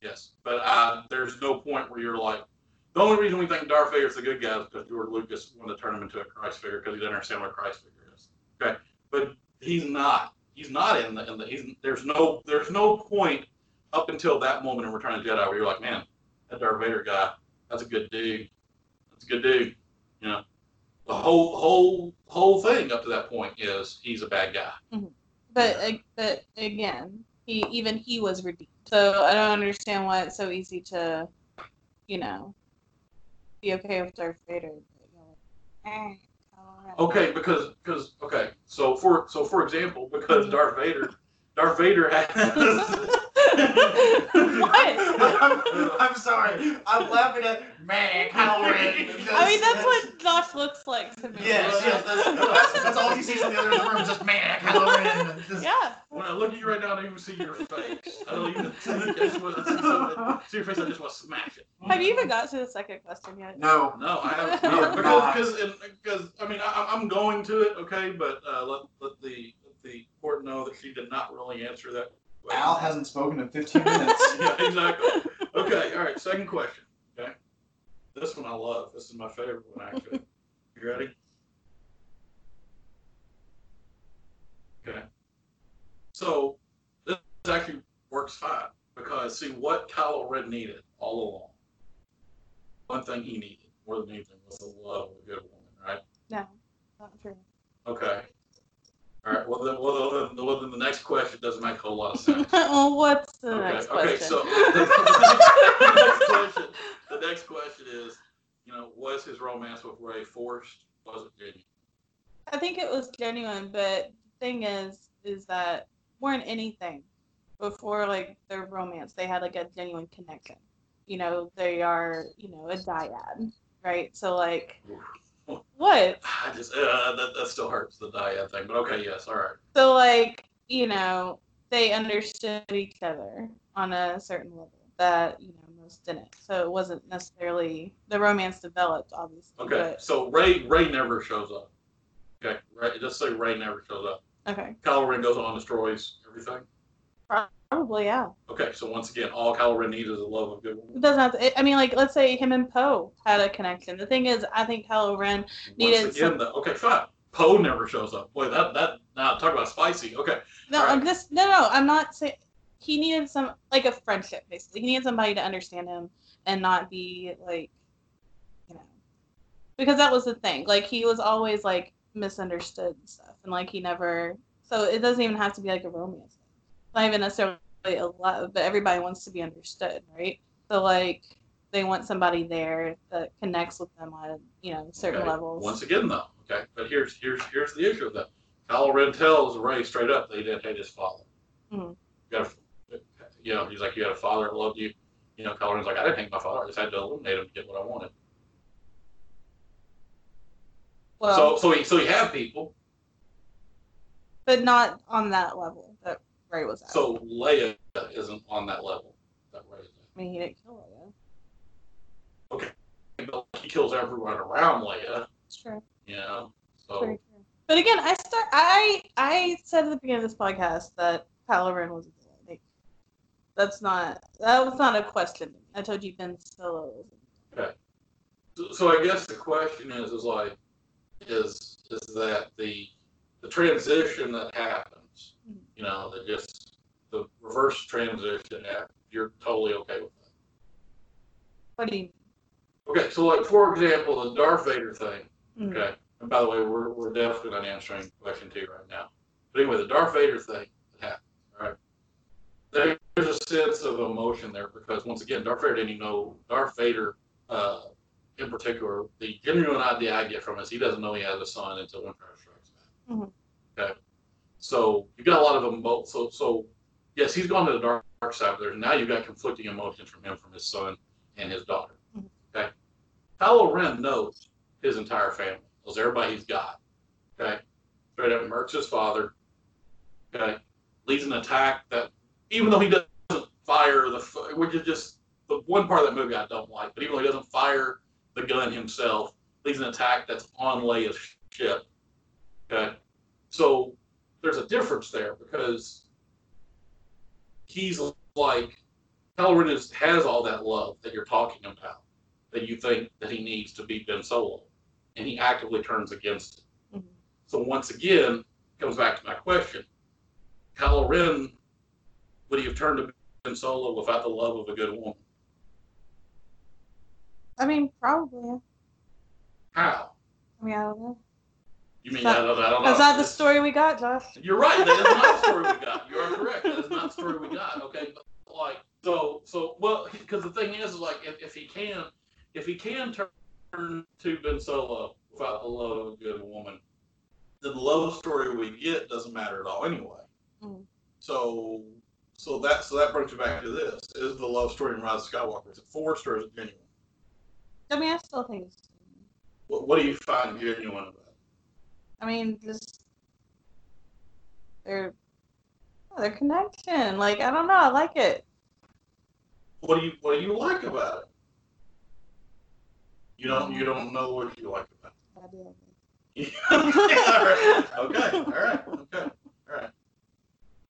Yes, but uh, there's no point where you're like, the only reason we think Darth Vader's the good guy is because George Lucas wanted to turn him into a Christ figure because he didn't understand what a Christ figure is. Okay, but he's not. He's not in the. In the he's, there's no. There's no point up until that moment in Return of the Jedi where you're like, man, that Darth Vader guy, that's a good dude. That's a good dude. You know, the whole whole whole thing up to that point is he's a bad guy. But uh, but again, he even he was redeemed. So I don't understand why it's so easy to, you know, be okay with Darth Vader. But you're like, eh, Okay, because because okay, so for so for example, because Darth Vader, Darth Vader has. [laughs] What? I'm, I'm sorry. I'm laughing at man, Kylo Ren. I mean, that's what Josh looks like to me. Yes, yes. That's, that's, that's all he sees in the other end of the room. is Just man, Kylo Ren. Just- Yeah. when I look at you right now, I don't even see your face. I don't even see, I just want to see, something- see your face. I just want to smash it. Have you even got to the second question yet? No. No, I haven't. No, because because because I mean I, I'm going to it, okay, but uh, let let the let the court know that she did not really answer that. Question. Al hasn't spoken in 15 minutes. [laughs] yeah, exactly. Okay, all right. Second question. Okay, this one I love. This is my favorite one actually. You ready? Okay. So this actually works fine because see what Kylo Ren needed all along. One thing he needed more than anything was the love of a good woman, right? No, not true. Okay. All right. Well, then, well, then, well, then the next question doesn't make a whole lot of sense. well, [laughs] oh, what's the Okay, next okay, question? so [laughs] the next question, the next question is, you know, was his romance with Rey forced? Was it genuine? I think it was genuine, but the thing is, is that than anything, before like their romance, they had like a genuine connection. You know, they are, you know, a dyad, right? So like, what? I just uh, that that still hurts the dyad thing, but okay, yes, all right. So like, you know, they understood each other on a certain level that you know most didn't. So it wasn't necessarily the romance developed, obviously. Okay, so Rey Rey never shows up. Okay, Rey, just say Rey never shows up. Okay, Kylo Ren goes on, destroys everything. Probably yeah. Okay, so once again, all Kylo Ren needs is a love of good It doesn't have to. I mean, like, let's say him and Poe had a connection. The thing is, I think Kylo Ren. Needed Once again, though, okay, fine. Poe never shows up. Boy, that that now talk about spicy. Okay, No, right. I'm just no, no. I'm not saying he needed some like a friendship. Basically, he needed somebody to understand him and not be like, you know, because that was the thing. Like he was always like misunderstood and stuff, and like he never. So it doesn't even have to be like a romance. Not even necessarily a love, but everybody wants to be understood, right? So like they want somebody there that connects with them on you know certain Okay. levels. Once again, though, okay, but here's here's here's the issue of that. Kylo Ren tells Rey straight up that he didn't hate his father. Mhm. You got you know, he's like, you had a father that loved you. You know, Kylo Ren's like, I didn't hate my father. I just had to eliminate him to get what I wanted. well, so so he so he had people. but not on that level Rey was at. So Leia isn't on that level that Rey is I mean, he didn't kill Leia. at. But he kills everyone around Leia. That's true. Yeah. so true. But again, I start. I I said at the beginning of this podcast that Ren was a villain. Like, that's not that was not a question. I told you Ben Solo. Was So, so I guess the question is, is like, is is that the the transition that happens, Mhm. You know, that just the reverse transition, happens, you're totally okay with that. what do you Okay, so like for example, the Darth Vader thing. mean? Okay, and by the way, we're we're definitely not answering question two right now. But anyway, the Darth Vader thing that happened. All right, there's a sense of emotion there because once again, Darth Vader didn't even know Darth Vader. Uh, in particular, the genuine idea I get from is he doesn't know he has a son until Empire Strikes Back. Mhm. Okay, so you've got a lot of emo. So so yes, he's gone to the dark, dark side, but there's now you've got conflicting emotions from him, from his son and his daughter. Mhm. Okay, Kylo Ren knows his entire family, knows everybody he's got. Okay, straight up murks his father. Okay, leads an attack that even though he doesn't fire the, which is just the one part of that movie I don't like, but even though he doesn't fire the gun himself, leads an attack that's on Leia's ship. Okay, so there's a difference there because he's like Kylo Ren is, has all that love that you're talking about that you think that he needs to be Ben Solo, and he actively turns against it. Mhm. So once again, comes back to my question: Kylo Ren, would he have turned to Ben Solo without the love of a good woman? I mean, probably. How? I mean, I don't know. You mean That- I don't, I don't know? That's not the story we got, Josh. You're right. That is not the story we [laughs] got. You are correct. That is not the story we got. Okay, but like so so well because the thing is like if, if he can if he can turn to Ben Solo without the love of a good woman, then the love story we get doesn't matter at all anyway. Mhm. So so that so that brings you back to this: is the love story in Rise of Skywalker is it forced or is it genuine? I mean, I still think it's. What, what do you find genuine about? I mean, just they're Their connection. Like, I don't know. I like it. What do you What do you like about it? You don't You don't know what you like about it. I do. [laughs] all right. Okay. All right. Okay. All right.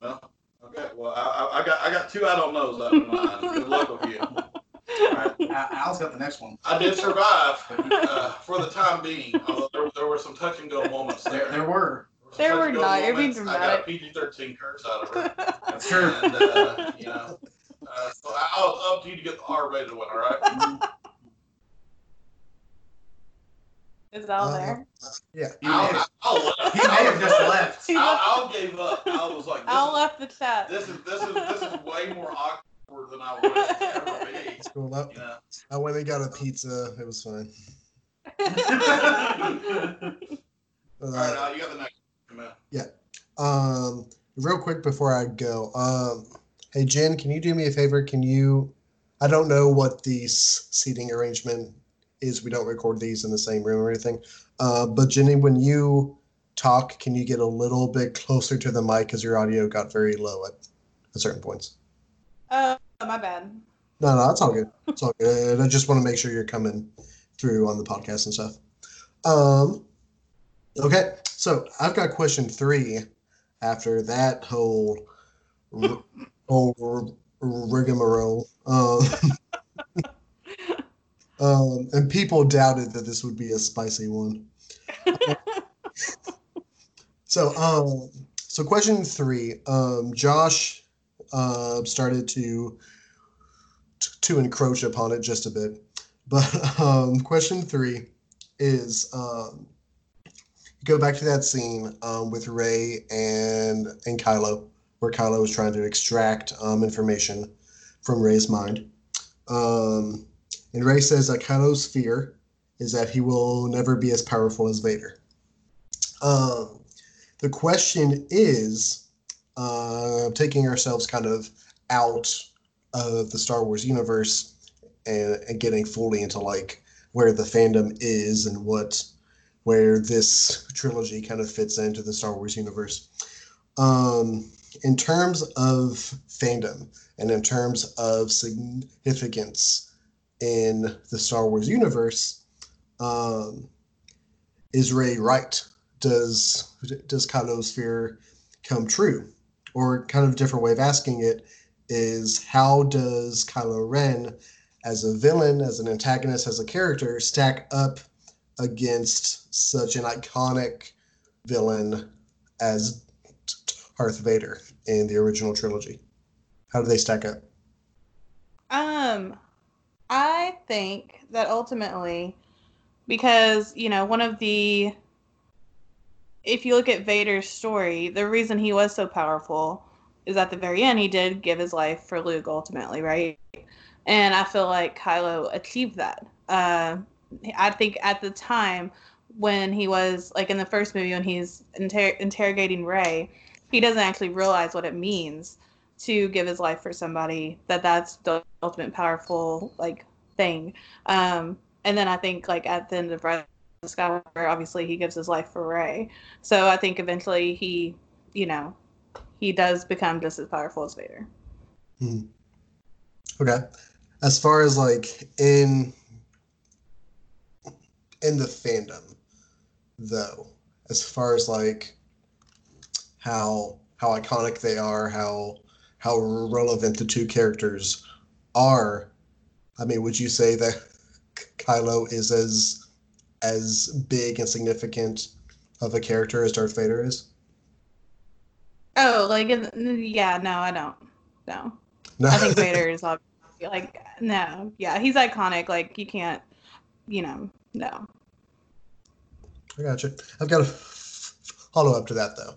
Well. Okay. Well, I, I, I got I got two I don't knows up in mind. Good luck with you. All right. Al- Al's got the next one. I did survive uh, for the time being, although there, there were some touch and go moments There, there. there were. There were not. You're being moments. I got a. PG-13 curse out of her. That's true. And, uh, you know, uh, so I'll, it's up to you to get the R-rated one, all right? [laughs] Is Al Uh, there? Yeah. He may I'll, he may have just left. He I'll, left- I'll gave up. I was like, this, Al is, left the chat. this is this is this is way more awkward than I wanted it to ever [laughs] be. Cool. I, You know? I went and got a pizza. It was fine. [laughs] All Uh, right, Al, you got the next. Come on. Um, real quick before I go, um, hey Jen, can you do me a favor? Can you? I don't know what the seating arrangement is. We don't record these in the same room or anything. Uh, but Jenny, when you talk, can you get a little bit closer to the mic because your audio got very low at, at certain points? Oh, my bad. No, no, it's all good. It's all good. I just want to make sure you're coming through on the podcast and stuff. Um, okay, so I've got question three. After that whole r- whole rigmarole, um, [laughs] um, and people doubted that this would be a spicy one. [laughs] so, um, so question three. Um, Josh uh, started to to encroach upon it just a bit. But [laughs] um, question three is um, go back to that scene um, with Rey and and Kylo, where Kylo is trying to extract um, information from Rey's mind. Um, and Rey says that Kylo's fear is that he will never be as powerful as Vader. Um, the question is, uh, taking ourselves kind of out of the Star Wars universe and, and getting fully into like where the fandom is and what where this trilogy kind of fits into the Star Wars universe. Um, in terms of fandom and in terms of significance in the Star Wars universe, um, is Rey right? Does does Kylo's fear come true? Or kind of a different way of asking it is how does Kylo Ren as a villain, as an antagonist, as a character stack up against such an iconic villain as Darth Vader in the original trilogy? How do they stack up? Um, I think that ultimately, because you know, one of the, if you look at Vader's story, the reason he was so powerful is at the very end he did give his life for Luke ultimately, right? And I feel like Kylo achieved that. Uh, I think at the time when he was like in the first movie when he's inter- interrogating Rey, he doesn't actually realize what it means to give his life for somebody that that's the ultimate powerful like thing um and then i think like at the end of Rise of skywalker obviously he gives his life for rey so i think eventually he you know he does become just as powerful as vader hmm. Okay. As far as like in in the fandom though, as far as like how how iconic they are, how how relevant the two characters are, I mean, would you say that [laughs] Kylo is as as big and significant of a character as Darth Vader is? Oh like yeah no i don't no No. i think vader [laughs] is ob- like no yeah he's iconic like you can't you know no I got you. I've got a follow up to that though.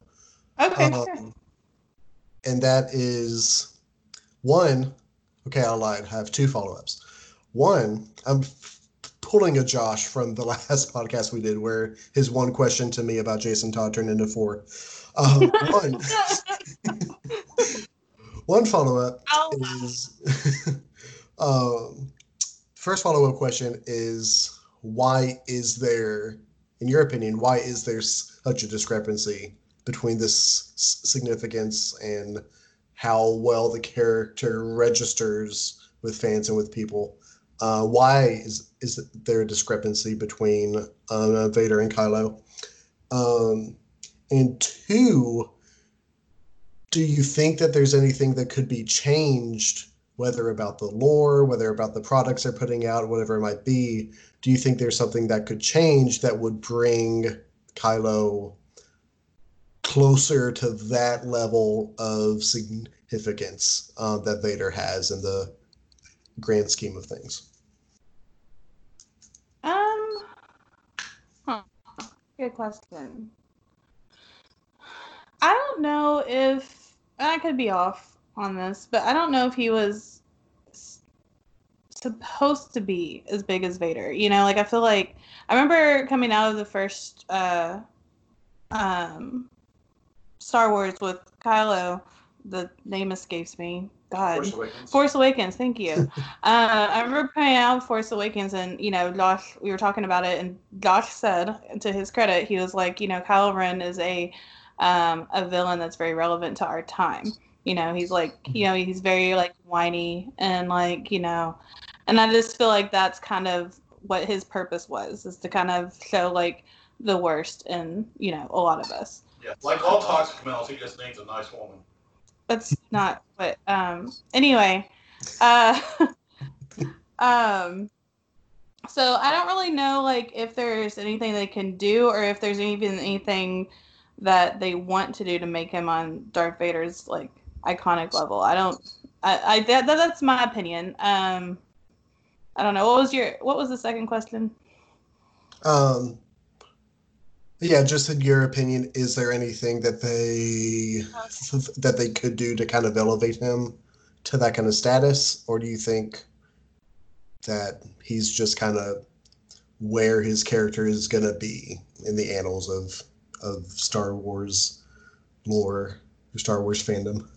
okay sure. Um, and that is one. Okay, I lied. I have two follow ups. One, I'm f- pulling a Josh from the [laughs] last podcast we did, where his one question to me about Jason Todd turned into four. Um, [laughs] one, [laughs] one follow up I'll- is [laughs] um, first follow up question is why is there, in your opinion, why is there such a discrepancy between this s- significance and how well the character registers with fans and with people. Uh, why is is there a discrepancy between uh, Vader and Kylo? Um, and two, do you think that there's anything that could be changed, whether about the lore, whether about the products they're putting out, whatever it might be? Do you think there's something that could change that would bring Kylo closer to that level of significance uh, that Vader has in the grand scheme of things? Um, huh. Good question. I don't know if I could be off on this, but I don't know if he was supposed to be as big as Vader. You know, like I feel like I remember coming out of the first uh, um, Star Wars with Kylo. The name escapes me. God. Force Awakens. Force Awakens, thank you. [laughs] uh, I remember playing out Force Awakens, and you know, Josh, we were talking about it, and Josh said, to his credit, he was like, you know, Kylo Ren is a um, a villain that's very relevant to our time. You know, he's like, you know, he's very like whiny and like, you know, and I just feel like that's kind of what his purpose was, is to kind of show like the worst in you know a lot of us. Yeah, like all toxic males, he just needs a nice woman. that's not what um anyway uh [laughs] um so i don't really know like if there's anything they can do or if there's even anything that they want to do to make him on darth vader's like iconic level. I don't i i that, that that's my opinion. Um i don't know. What was your what was the second question? Um, yeah, just in your opinion, is there anything that they that they could do to kind of elevate him to that kind of status, or do you think that he's just kind of where his character is going to be in the annals of of Star Wars lore, or Star Wars fandom?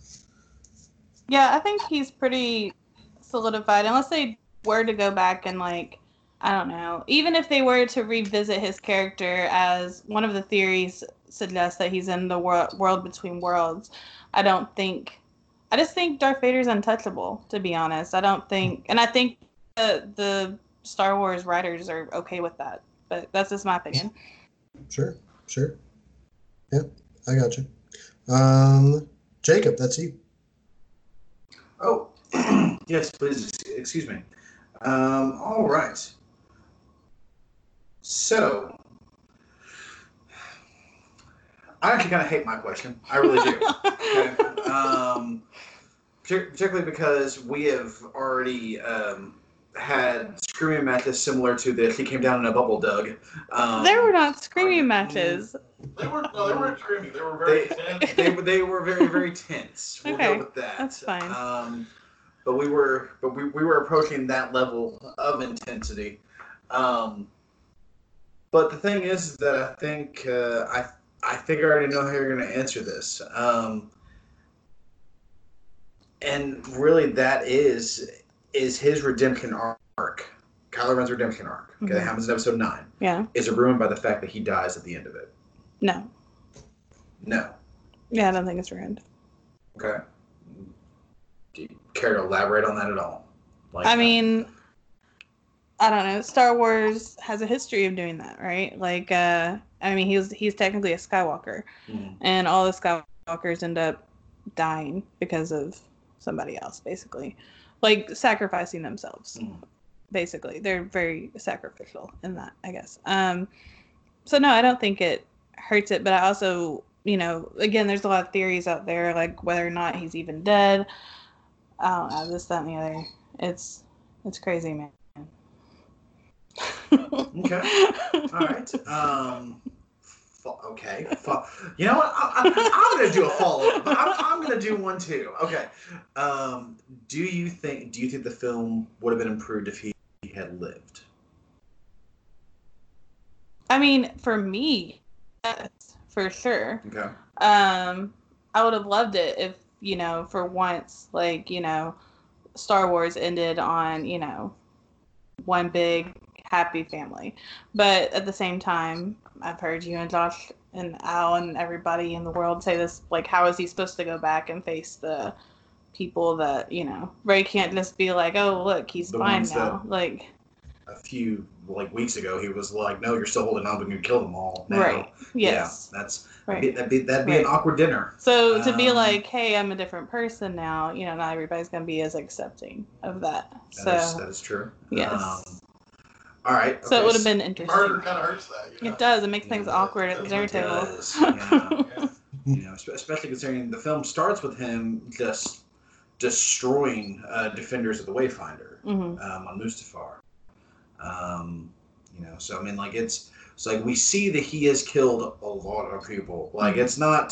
Yeah, I think he's pretty solidified. Unless they were to go back and like, I don't know, even if they were to revisit his character, as one of the theories suggests that he's in the world world between worlds. I don't think. I just think Darth Vader's untouchable. To be honest, I don't think, and I think the the Star Wars writers are okay with that. But that's just my opinion. Sure, sure. Yeah, I got you. Um, Jacob, that's you. Oh, [clears throat] yes, please. Excuse me. Um, all right. So, I actually kind of hate my question. I really do. [laughs] Okay. Um, particularly because we have already um, had screaming matches similar to this. He came down in a bubble, Doug. Um, there were not screaming matches. They were no, they weren't screaming. They were very They, tense. they, they were very very tense. We'll Okay, go with that. that's fine. Um, but we were but we, we were approaching that level of intensity. Um, but the thing is that I think uh, I I think I already know how you're going to answer this. Um, and really, that is is his redemption arc. Kylo Ren's redemption arc. Okay, that Mhm. happens in episode nine. Yeah. Is ruined by the fact that he dies at the end of it. No. No. Yeah, I don't think it's ruined. Okay. Do you care to elaborate on that at all? Like, I mean, I don't know. Star Wars has a history of doing that, right? Like, uh, I mean, he's he's technically a Skywalker, mm, and all the Skywalkers end up dying because of somebody else, basically, like sacrificing themselves. Mm. Basically, they're very sacrificial in that, I guess. Um, so no, I don't think it hurts it, but I also, you know, again, there's a lot of theories out there, like whether or not he's even dead. I don't know, this, that, and the other. It's it's crazy, man. Okay. all right. Um, okay. You know what? I, I'm going to do a follow up. I'm, I'm going to do one too. Okay. Um, do you think Do you think the film would have been improved if he had lived? I mean, for me, yes, for sure. Okay. Um, I would have loved it if you know, for once, like you know, Star Wars ended on you know, one big happy family. But at the same time, I've heard you and Josh and Al and everybody in the world say this. Like, how is he supposed to go back and face the people that you know? Rey can't just be like, "Oh, look, he's The fine now." Like, A few like weeks ago, he was like, "No, you're still holding on. We're gonna kill them all." Now, right? Yes. Yeah, that's right. that'd be that'd be Right. an awkward dinner. So to be Um, like, "Hey, I'm a different person now," you know, not everybody's gonna be as accepting of that. That is so that is true. yes. Um, all right. so it would have so- been Murder interesting. kind of hurts that. You know? It does. It makes things Yeah, awkward at the dinner it table. does, yeah. Yeah. [laughs] you know, especially considering the film starts with him just destroying uh, defenders of the Wayfinder hmm um, on Mustafar. Um, you know, so I mean, like it's it's like we see that he has killed a lot of people. Like Mhm. it's not,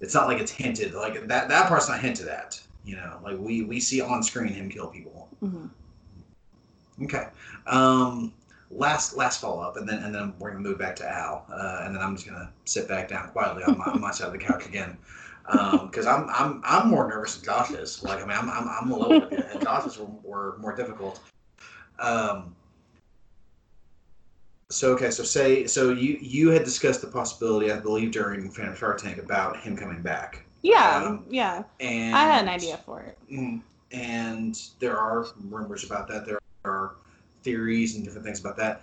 it's not like it's hinted. Like that that part's not hinted at. You know, like we we see on screen him kill people. hmm Okay. Um, last last follow up, and then and then we're gonna move back to Al, uh, and then I'm just gonna sit back down quietly on my, on my side of the couch again, because I'm I'm I'm more nervous than Josh is. Like I mean, I'm I'm, I'm a little bit, and Josh's were, were more difficult. Um. So okay, so say so you you had discussed the possibility, I believe, during Fandom Shark Tank about him coming back, Yeah, Um, yeah. and I had an idea for it. Mm, and there are rumors about that. There are theories and different things about that.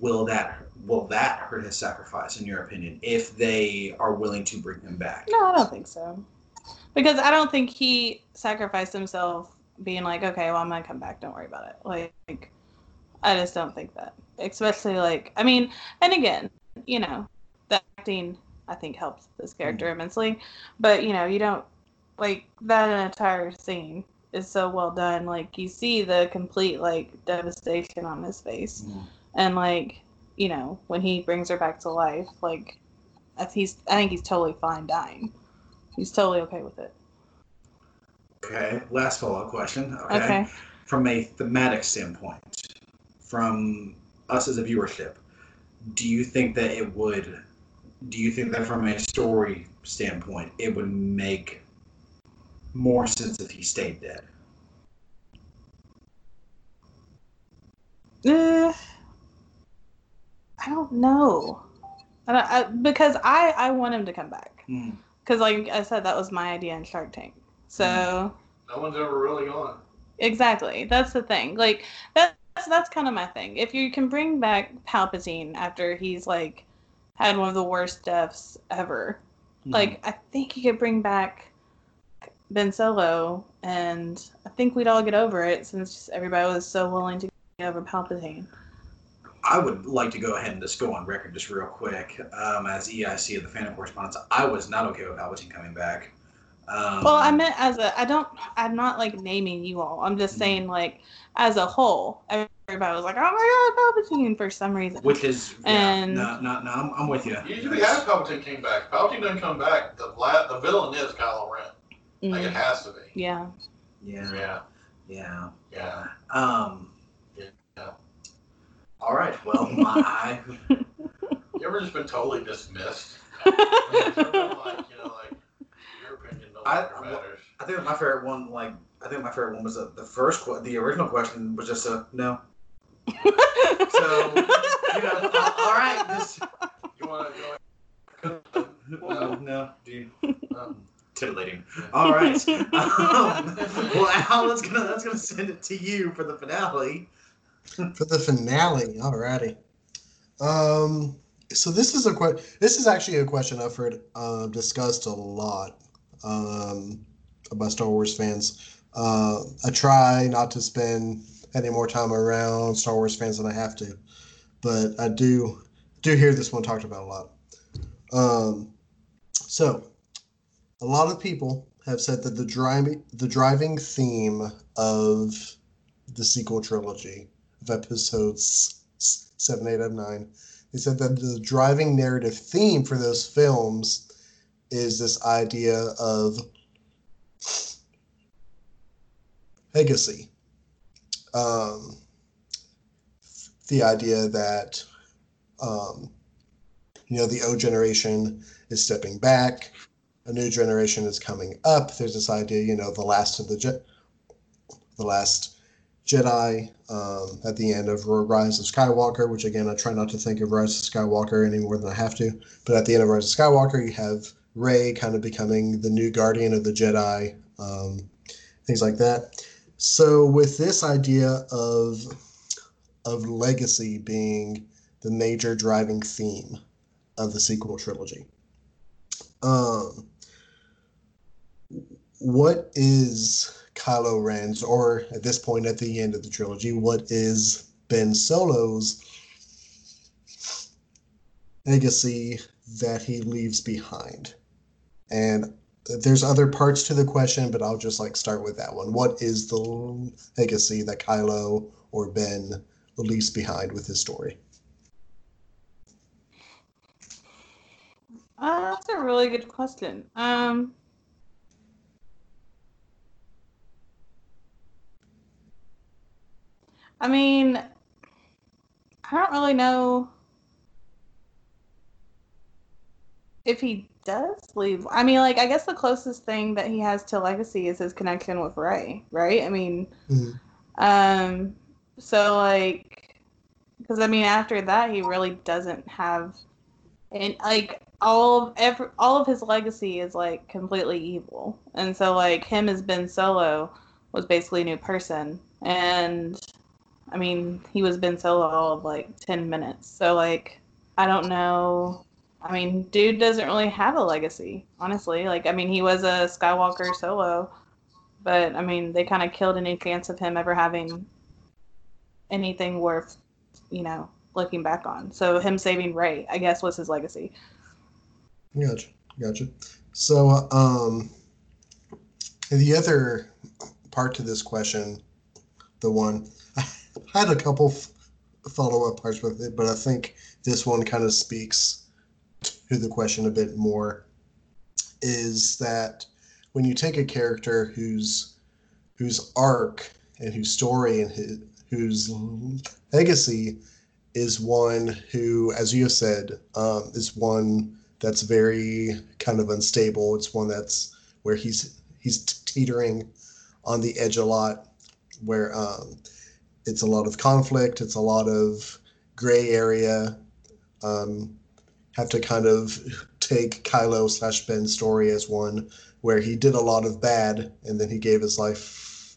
Will that will that hurt his sacrifice, in your opinion, if they are willing to bring him back? No, I don't think so. Because I don't think he sacrificed himself being like, okay, well, I'm to come back. Don't worry about it. Like, I just don't think that. Especially, like, I mean, and again, you know, the acting, I think, helps this character immensely. But, you know, you don't, like, that entire scene is so well done. Like, you see the complete, like, devastation on his face. Mm. And, like, you know, when he brings her back to life, like, he's, I think he's totally fine dying. He's totally okay with it. Okay. Last follow up question. Okay. Okay. From a thematic standpoint, from us as a viewership, do you think that it would? Do you think that from a story standpoint, it would make more sense if he stayed dead? Uh, I don't know. I don't, I, because I I want him to come back. Mm. Because like I said, that was my idea in Shark Tank. So No one's ever really gone. exactly, that's the thing. Like that's that's kind of my thing. If you can bring back Palpatine after he's like had one of the worst deaths ever, Mm. like I think you could bring back Ben Solo, and I think we'd all get over it since everybody was so willing to get over Palpatine. I would like to go ahead and just go on record just real quick. Um, as EIC of the Fandom Correspondence, I was not okay with Palpatine coming back. Um, Well, I meant as a, I don't, I'm not like naming you all. I'm just Mhm. saying like as a whole, everybody was like, oh my god, Palpatine for some reason. which is yeah, and- no, no, no, I'm, I'm with you. Usually, have Palpatine came back. Palpatine doesn't come back. The la- the villain is Kylo Ren. Like it Mm, has to be. yeah. Yeah, Yeah, yeah. yeah. Um, Yeah. All right. Well, my [laughs] [laughs] You ever just been totally dismissed? [laughs] Like, you know, like your opinion no I- I think my favorite one, like I think my favorite one was the, the first, que- the original question was just a no. [laughs] So you know, all, all right, just You want to go. no, no, dude. Um, Titillating. All right. Um, [laughs] well, Al, that's gonna that's gonna send it to you for the finale. for the finale. Alrighty. Um, so this is a que- This is actually a question I've heard uh, discussed a lot um, by Star Wars fans. Uh, I try not to spend any more time around Star Wars fans than I have to, but I do do hear this one talked about a lot. Um, so, a lot of people have said that the driving the driving theme of the sequel trilogy of episodes seven, eight, and nine. They said that the driving narrative theme for those films is this idea of legacy. Um, the idea that um, you know the O generation is stepping back, a new generation is coming up. There's this idea, you know, the last of the ge- the last Jedi um, at the end of Rise of Skywalker, which again I try not to think of Rise of Skywalker any more than I have to. But at the end of Rise of Skywalker, you have Rey kind of becoming the new guardian of the Jedi, um, things like that. So with this idea of of legacy being the major driving theme of the sequel trilogy, um, what is Kylo Ren's, or at this point at the end of the trilogy, what is Ben Solo's legacy that he leaves behind? And there's other parts to the question, but I'll just like start with that one. What is the legacy that Kylo or Ben leaves behind with his story? Uh, that's a really good question. Um, I mean, I don't really know if he does leave. I mean, like, I guess the closest thing that he has to legacy is his connection with Rey, right? I mean, Mhm. um, so like, because I mean, after that, he really doesn't have, and like all of every all of his legacy is like completely evil, and so like him as Ben Solo was basically a new person, and I mean, he was Ben Solo all of like ten minutes, so like, I don't know. I mean, dude doesn't really have a legacy, honestly. Like, I mean, he was a Skywalker solo, but I mean, they kind of killed any chance of him ever having anything worth, you know, looking back on. So him saving Rey, I guess, was his legacy. Gotcha, gotcha. So, um, the other part to this question, the one [laughs] I had a couple follow up parts with it, but I think this one kind of speaks to the question a bit more. Is that when you take a character whose whose arc and whose story and his, whose legacy is one who, as you have said, um, is one that's very kind of unstable. It's one that's where he's he's teetering on the edge a lot, where um, it's a lot of conflict, it's a lot of gray area. Um, have to kind of take Kylo slash Ben's story as one where he did a lot of bad and then he gave his life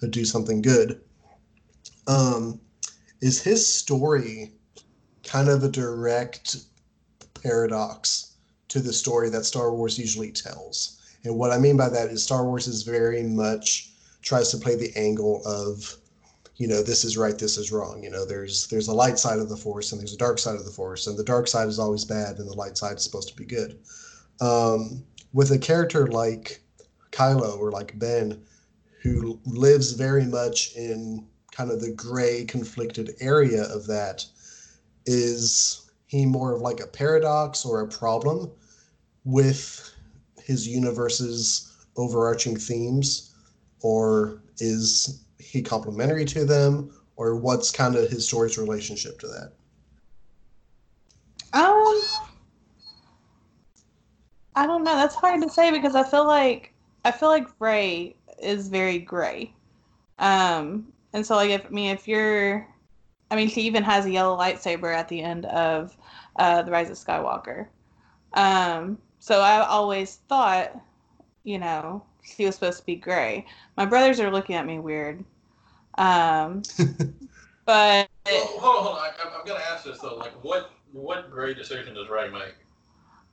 to do something good. Um, is his story kind of a direct paradox to the story that Star Wars usually tells? And what I mean by that is Star Wars is very much tries to play the angle of you know this is right this is wrong you know there's there's a light side of the force and there's a dark side of the force and the dark side is always bad and the light side is supposed to be good. Um, with a character like kylo or like ben who lives very much in kind of the gray conflicted area of that is he more of like a paradox or a problem with his universe's overarching themes or is he complementary to them or what's kind of his story's relationship to that Um, I don't know. That's hard to say because I feel like I feel like Rey is very gray. Um, and so like if I mean if you're, I mean she even has a yellow lightsaber at the end of uh, the Rise of Skywalker. Um, so I always thought, you know, she was supposed to be gray. My brothers are looking at me weird. Um, [laughs] but Well, hold on, hold on. I, I'm, I'm gonna ask this though. Like, what what great decision does Rey make?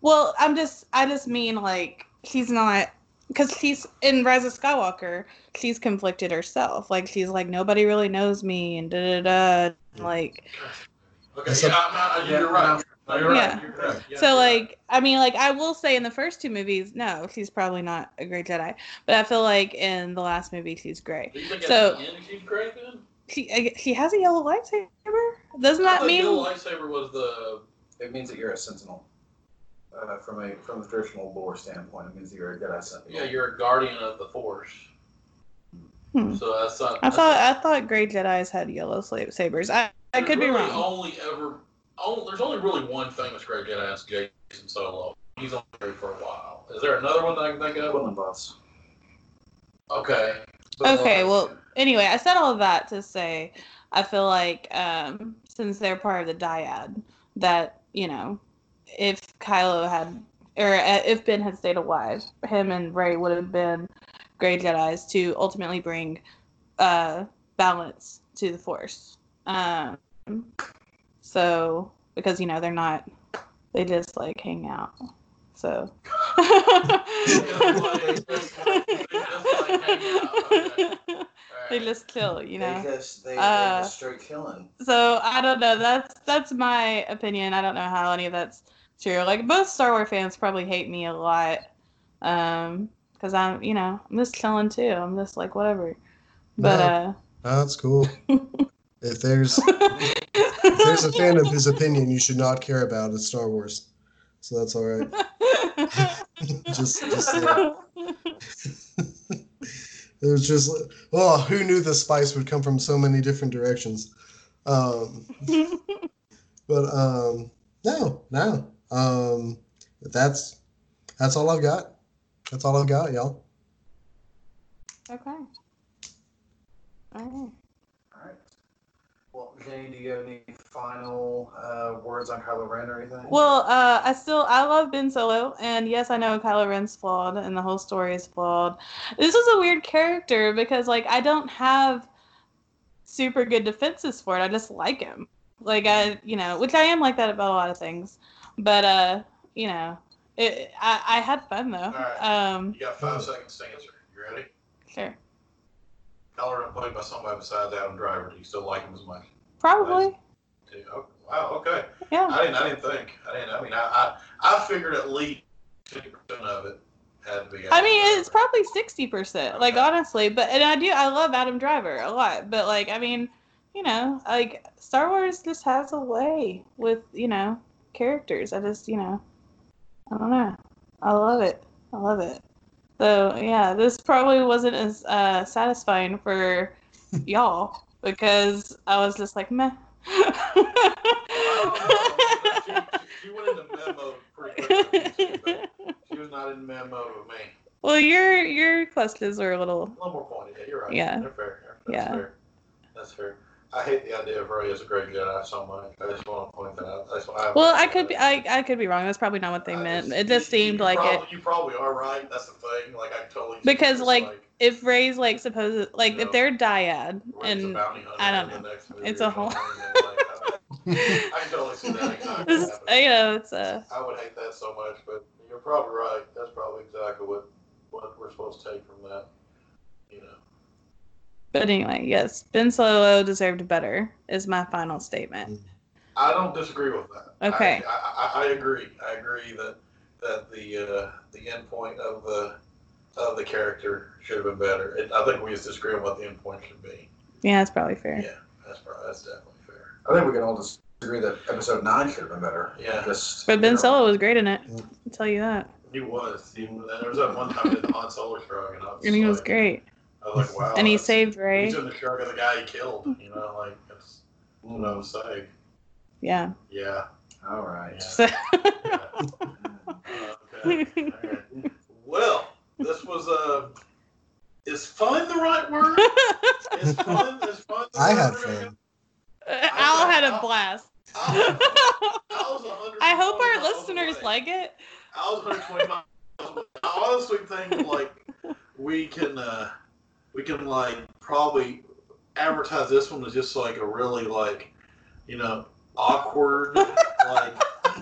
Well, I'm just, I just mean like she's not, because she's in Rise of Skywalker, she's conflicted herself. Like she's like nobody really knows me and da da da. Like Okay, So- yeah, I'm not, you're right. No, Yeah. right. You're. Yeah, so, you're right. like I mean, like I will say in the first two movies, no, she's probably not a great Jedi. But I feel like in the last movie, she's great. Do you think so- at the end she's great then? She I- she has a yellow lightsaber. Doesn't that mean? Yellow lightsaber was the. It means that you're a sentinel. Uh, from a from a traditional lore standpoint, it means that you're a Jedi sentinel. Yeah, you're a guardian of the Force. Hmm. So that's not. I that's thought not- I thought gray Jedi's had yellow sla- sabers. I I there's could be wrong. Only ever. Only, there's only really one famous great Jedi. That's Jacen Solo. He's on there for a while. Is there another one that I can think of? Quinlan Vos. Okay. But, Okay, uh, well, anyway, I said all of that to say I feel like um, since they're part of the dyad, that you know, if Kylo had or uh, if Ben had stayed alive, him and Rey would have been great Jedi's to ultimately bring uh, balance to the Force. Um, so because you know they're not, they just like hang out. So. [laughs] they just kill, you know. They just they, Uh, they just straight killing. So I don't know. That's that's my opinion. I don't know how any of that's true. Like most Star Wars fans probably hate me a lot, um, because I'm you know I'm just chilling too. I'm just like whatever. But uh, Oh, that's cool. [laughs] if there's if [laughs] there's a fan of his opinion you should not care about, it's Star Wars. So that's all right. [laughs] just just yeah. [laughs] it was just oh, who knew the spice would come from so many different directions. Um, but um, no, no. Um, that's that's all I've got. That's all I've got, y'all. okay. All right. Well, Jenny, do you have any final uh, words on Kylo Ren or anything? Well, uh, I still I love Ben Solo, and yes, I know Kylo Ren's flawed, and the whole story is flawed. This is a weird character because like I don't have super good defenses for it. I just like him, like I you know, which I am like that about a lot of things, but uh, you know, it I I had fun though. right. Um, You got five seconds to answer. You ready? sure, Kylo Ren played by somebody besides Adam Driver. Do you still like him as much? Probably, Do- oh, Wow. Okay. yeah. I didn't. I didn't think. I didn't. I mean, I I, I figured at least fifty percent of it had to be. I mean, Adam it's probably sixty percent. Like Okay. honestly, but and I do I love Adam Driver a lot. But like I mean, you know, like Star Wars just has a way with you know characters. I just you know, I don't know. I love it. I love it. So yeah, this probably wasn't as uh, satisfying for [laughs] y'all because I was just like meh. I don't know. She, she, went into memo pretty quickly. She was not in memo with me. well, your your questions were a little A little more pointed. Yeah, you're right. Yeah. They're fair. That's Yeah. fair. That's fair. I hate the idea of Rey as a gray Jedi so much. I just want to point that out. That's why I Well, I could be I, I could be wrong. That's probably not what they I meant. It just you- seemed you like it. You probably are right. That's the thing. Like I totally. Because, it's like, If Rey's like supposed like No. if they're dyad and I don't know. It's a whole- something, and, like, I, [laughs] I can totally see that exactly. [laughs] this, you know it's uh I would hate that so much, but you're probably right. That's probably exactly what what we're supposed to take from that. You know. but anyway yes Ben Solo deserved better is my final statement. I don't disagree with that. Okay. I, I, I agree. I agree that that the uh, the end point of the of the character should have been better. It, I think we just disagree on what the end point should be. Yeah, that's probably fair. Yeah, that's probably, that's definitely fair. I think we can all disagree that episode nine should have been better. Yeah. Just, But Ben you know, Solo was great in it. Mm. I'll tell you that. He was. He, there was that one time in the Han Solo shrug, and I was, And he was great. I was like, wow. and he saved Rey. He's in the shrug of the guy he killed. You know, like that's what I was saying. Yeah. Yeah. All right. So yeah. [laughs] Uh, okay. [laughs] Alright. Well, this was Uh, is fun the right word? [laughs] Is fun? Is fun? The I had word? fun. Al had a blast. I, I [laughs] was I hope our listeners away. like it. I was 120 miles. away. I honestly think like we can uh, we can like probably advertise this one as just like a really like you know awkward like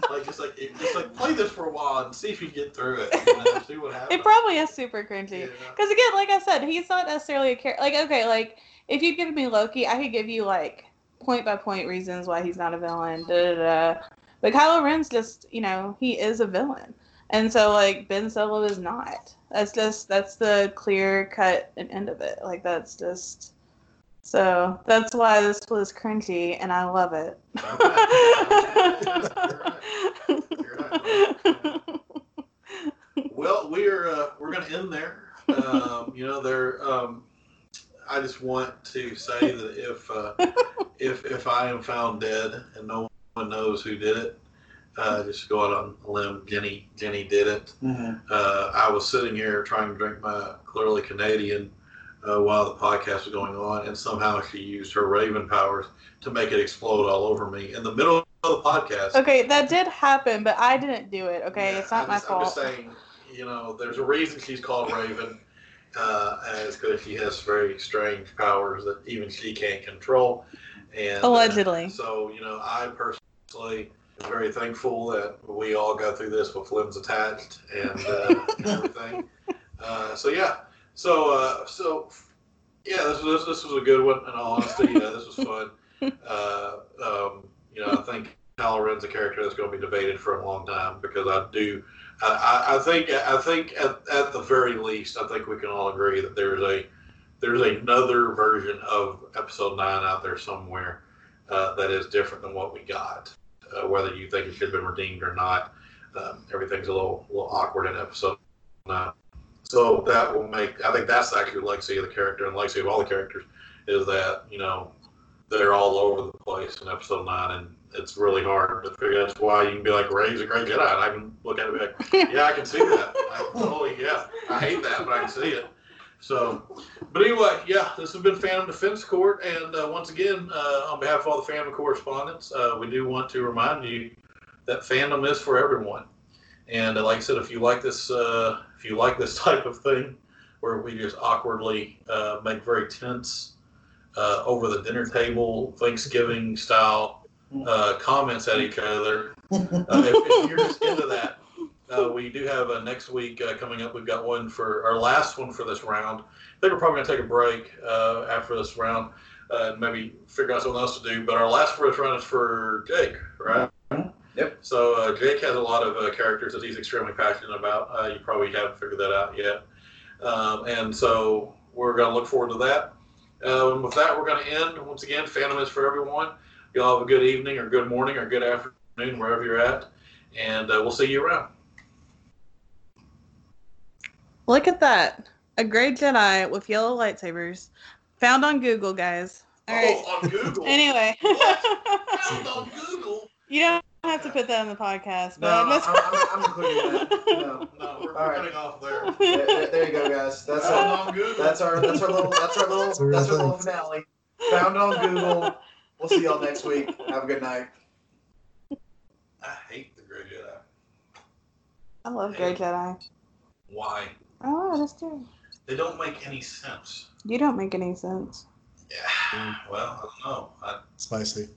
like just like it- just like play this for a while and see if you get through it. You know, see what happens. It probably is super cringy. Yeah. Because again, like I said, he's not necessarily a character. Like okay, like if you'd given me Loki, I could give you like point by point reasons why he's not a villain. Da, da, da. But Kylo Ren's just, you know, he is a villain, and so like Ben Solo is not. That's just that's the clear cut and end of it. Like that's just. So that's why this was cringy, and I love it. Okay. You're right. You're right. Well, we're uh, we're gonna end there. Um, you know, there. Um, I just want to say that if uh, if if I am found dead and no one knows who did it, uh, just go out on a limb. Jenny Jenny did it. Mhm. Uh, I was sitting here trying to drink my clearly Canadian uh, while the podcast was going on, and somehow she used her Raven powers to make it explode all over me in the middle of the podcast. Okay, that did happen, but I didn't do it. Okay, Yeah, it's not I'm my just, fault. I'm just saying, you know, there's a reason she's called Raven, uh, and it's because she has very strange powers that even she can't control. And uh, Allegedly. so, you know, I personally am very thankful that we all got through this with limbs attached and, uh, and [laughs] everything. Uh, so yeah, so uh, so yeah, this was this was a good one. In all honesty, yeah, this was fun. [laughs] Uh, um, you know, I think Kylo Ren's a character that's going to be debated for a long time because I do. I, I- I think I think at, at the very least, I think we can all agree that there's a there's another version of Episode Nine out there somewhere uh, that is different than what we got. Uh, whether you think it should have been redeemed or not, um, everything's a little little awkward in Episode Nine. So that will make. I think that's actually the legacy of the character and the legacy of all the characters is that you know they're all over the place in Episode Nine, and it's really hard to figure. That's why you can be like Rey's a gray Jedi, and I can look at it and be like, [laughs] yeah, I can see that. I totally, yeah, I hate that, but I can see it. So, but anyway, yeah, this has been Fandom Defense Court, and uh, once again, uh, on behalf of all the Phantom correspondents, uh, we do want to remind you that fandom is for everyone. And uh, like I said, if you like this, uh, if you like this [laughs] type of thing, where we just awkwardly uh, make very tense uh, over the dinner table, Thanksgiving style uh, comments at each other, [laughs] uh, if, if you're just into that, uh, we do have uh, next week uh, coming up. We've got one for our last one for this round. I think we're probably going to take a break uh, after this round uh, and maybe figure out something else to do. But our last for this round is for Jake, right? Yep. So uh, Jake has a lot of uh, characters that he's extremely passionate about. Uh, you probably haven't figured that out yet. Um, and so we're going to look forward to that. Um, with that, we're going to end. Once again, Fandom is for everyone. Y'all have a good evening or good morning or good afternoon, wherever you're at. And uh, we'll see you around. Look at that. A gray Jedi with yellow lightsabers. Found on Google, guys. All right. Oh, on Google. [laughs] Anyway. Found on [laughs] Google. you don't have to put that in the podcast, No, but I'm, I'm, I'm, I'm including that. [laughs] No. No, we're All right. cutting off there. [laughs] There, there- there you go, guys. That's our, on that's our that's our little that's our little real that's our little finale. Found on Google. We'll see y'all next week. Have a good night. I hate the Grey Jedi. I love gray Jedi. Why? Oh, that's true. They don't make any sense. You don't make any sense. Yeah. Well, I don't know. I, Spicy.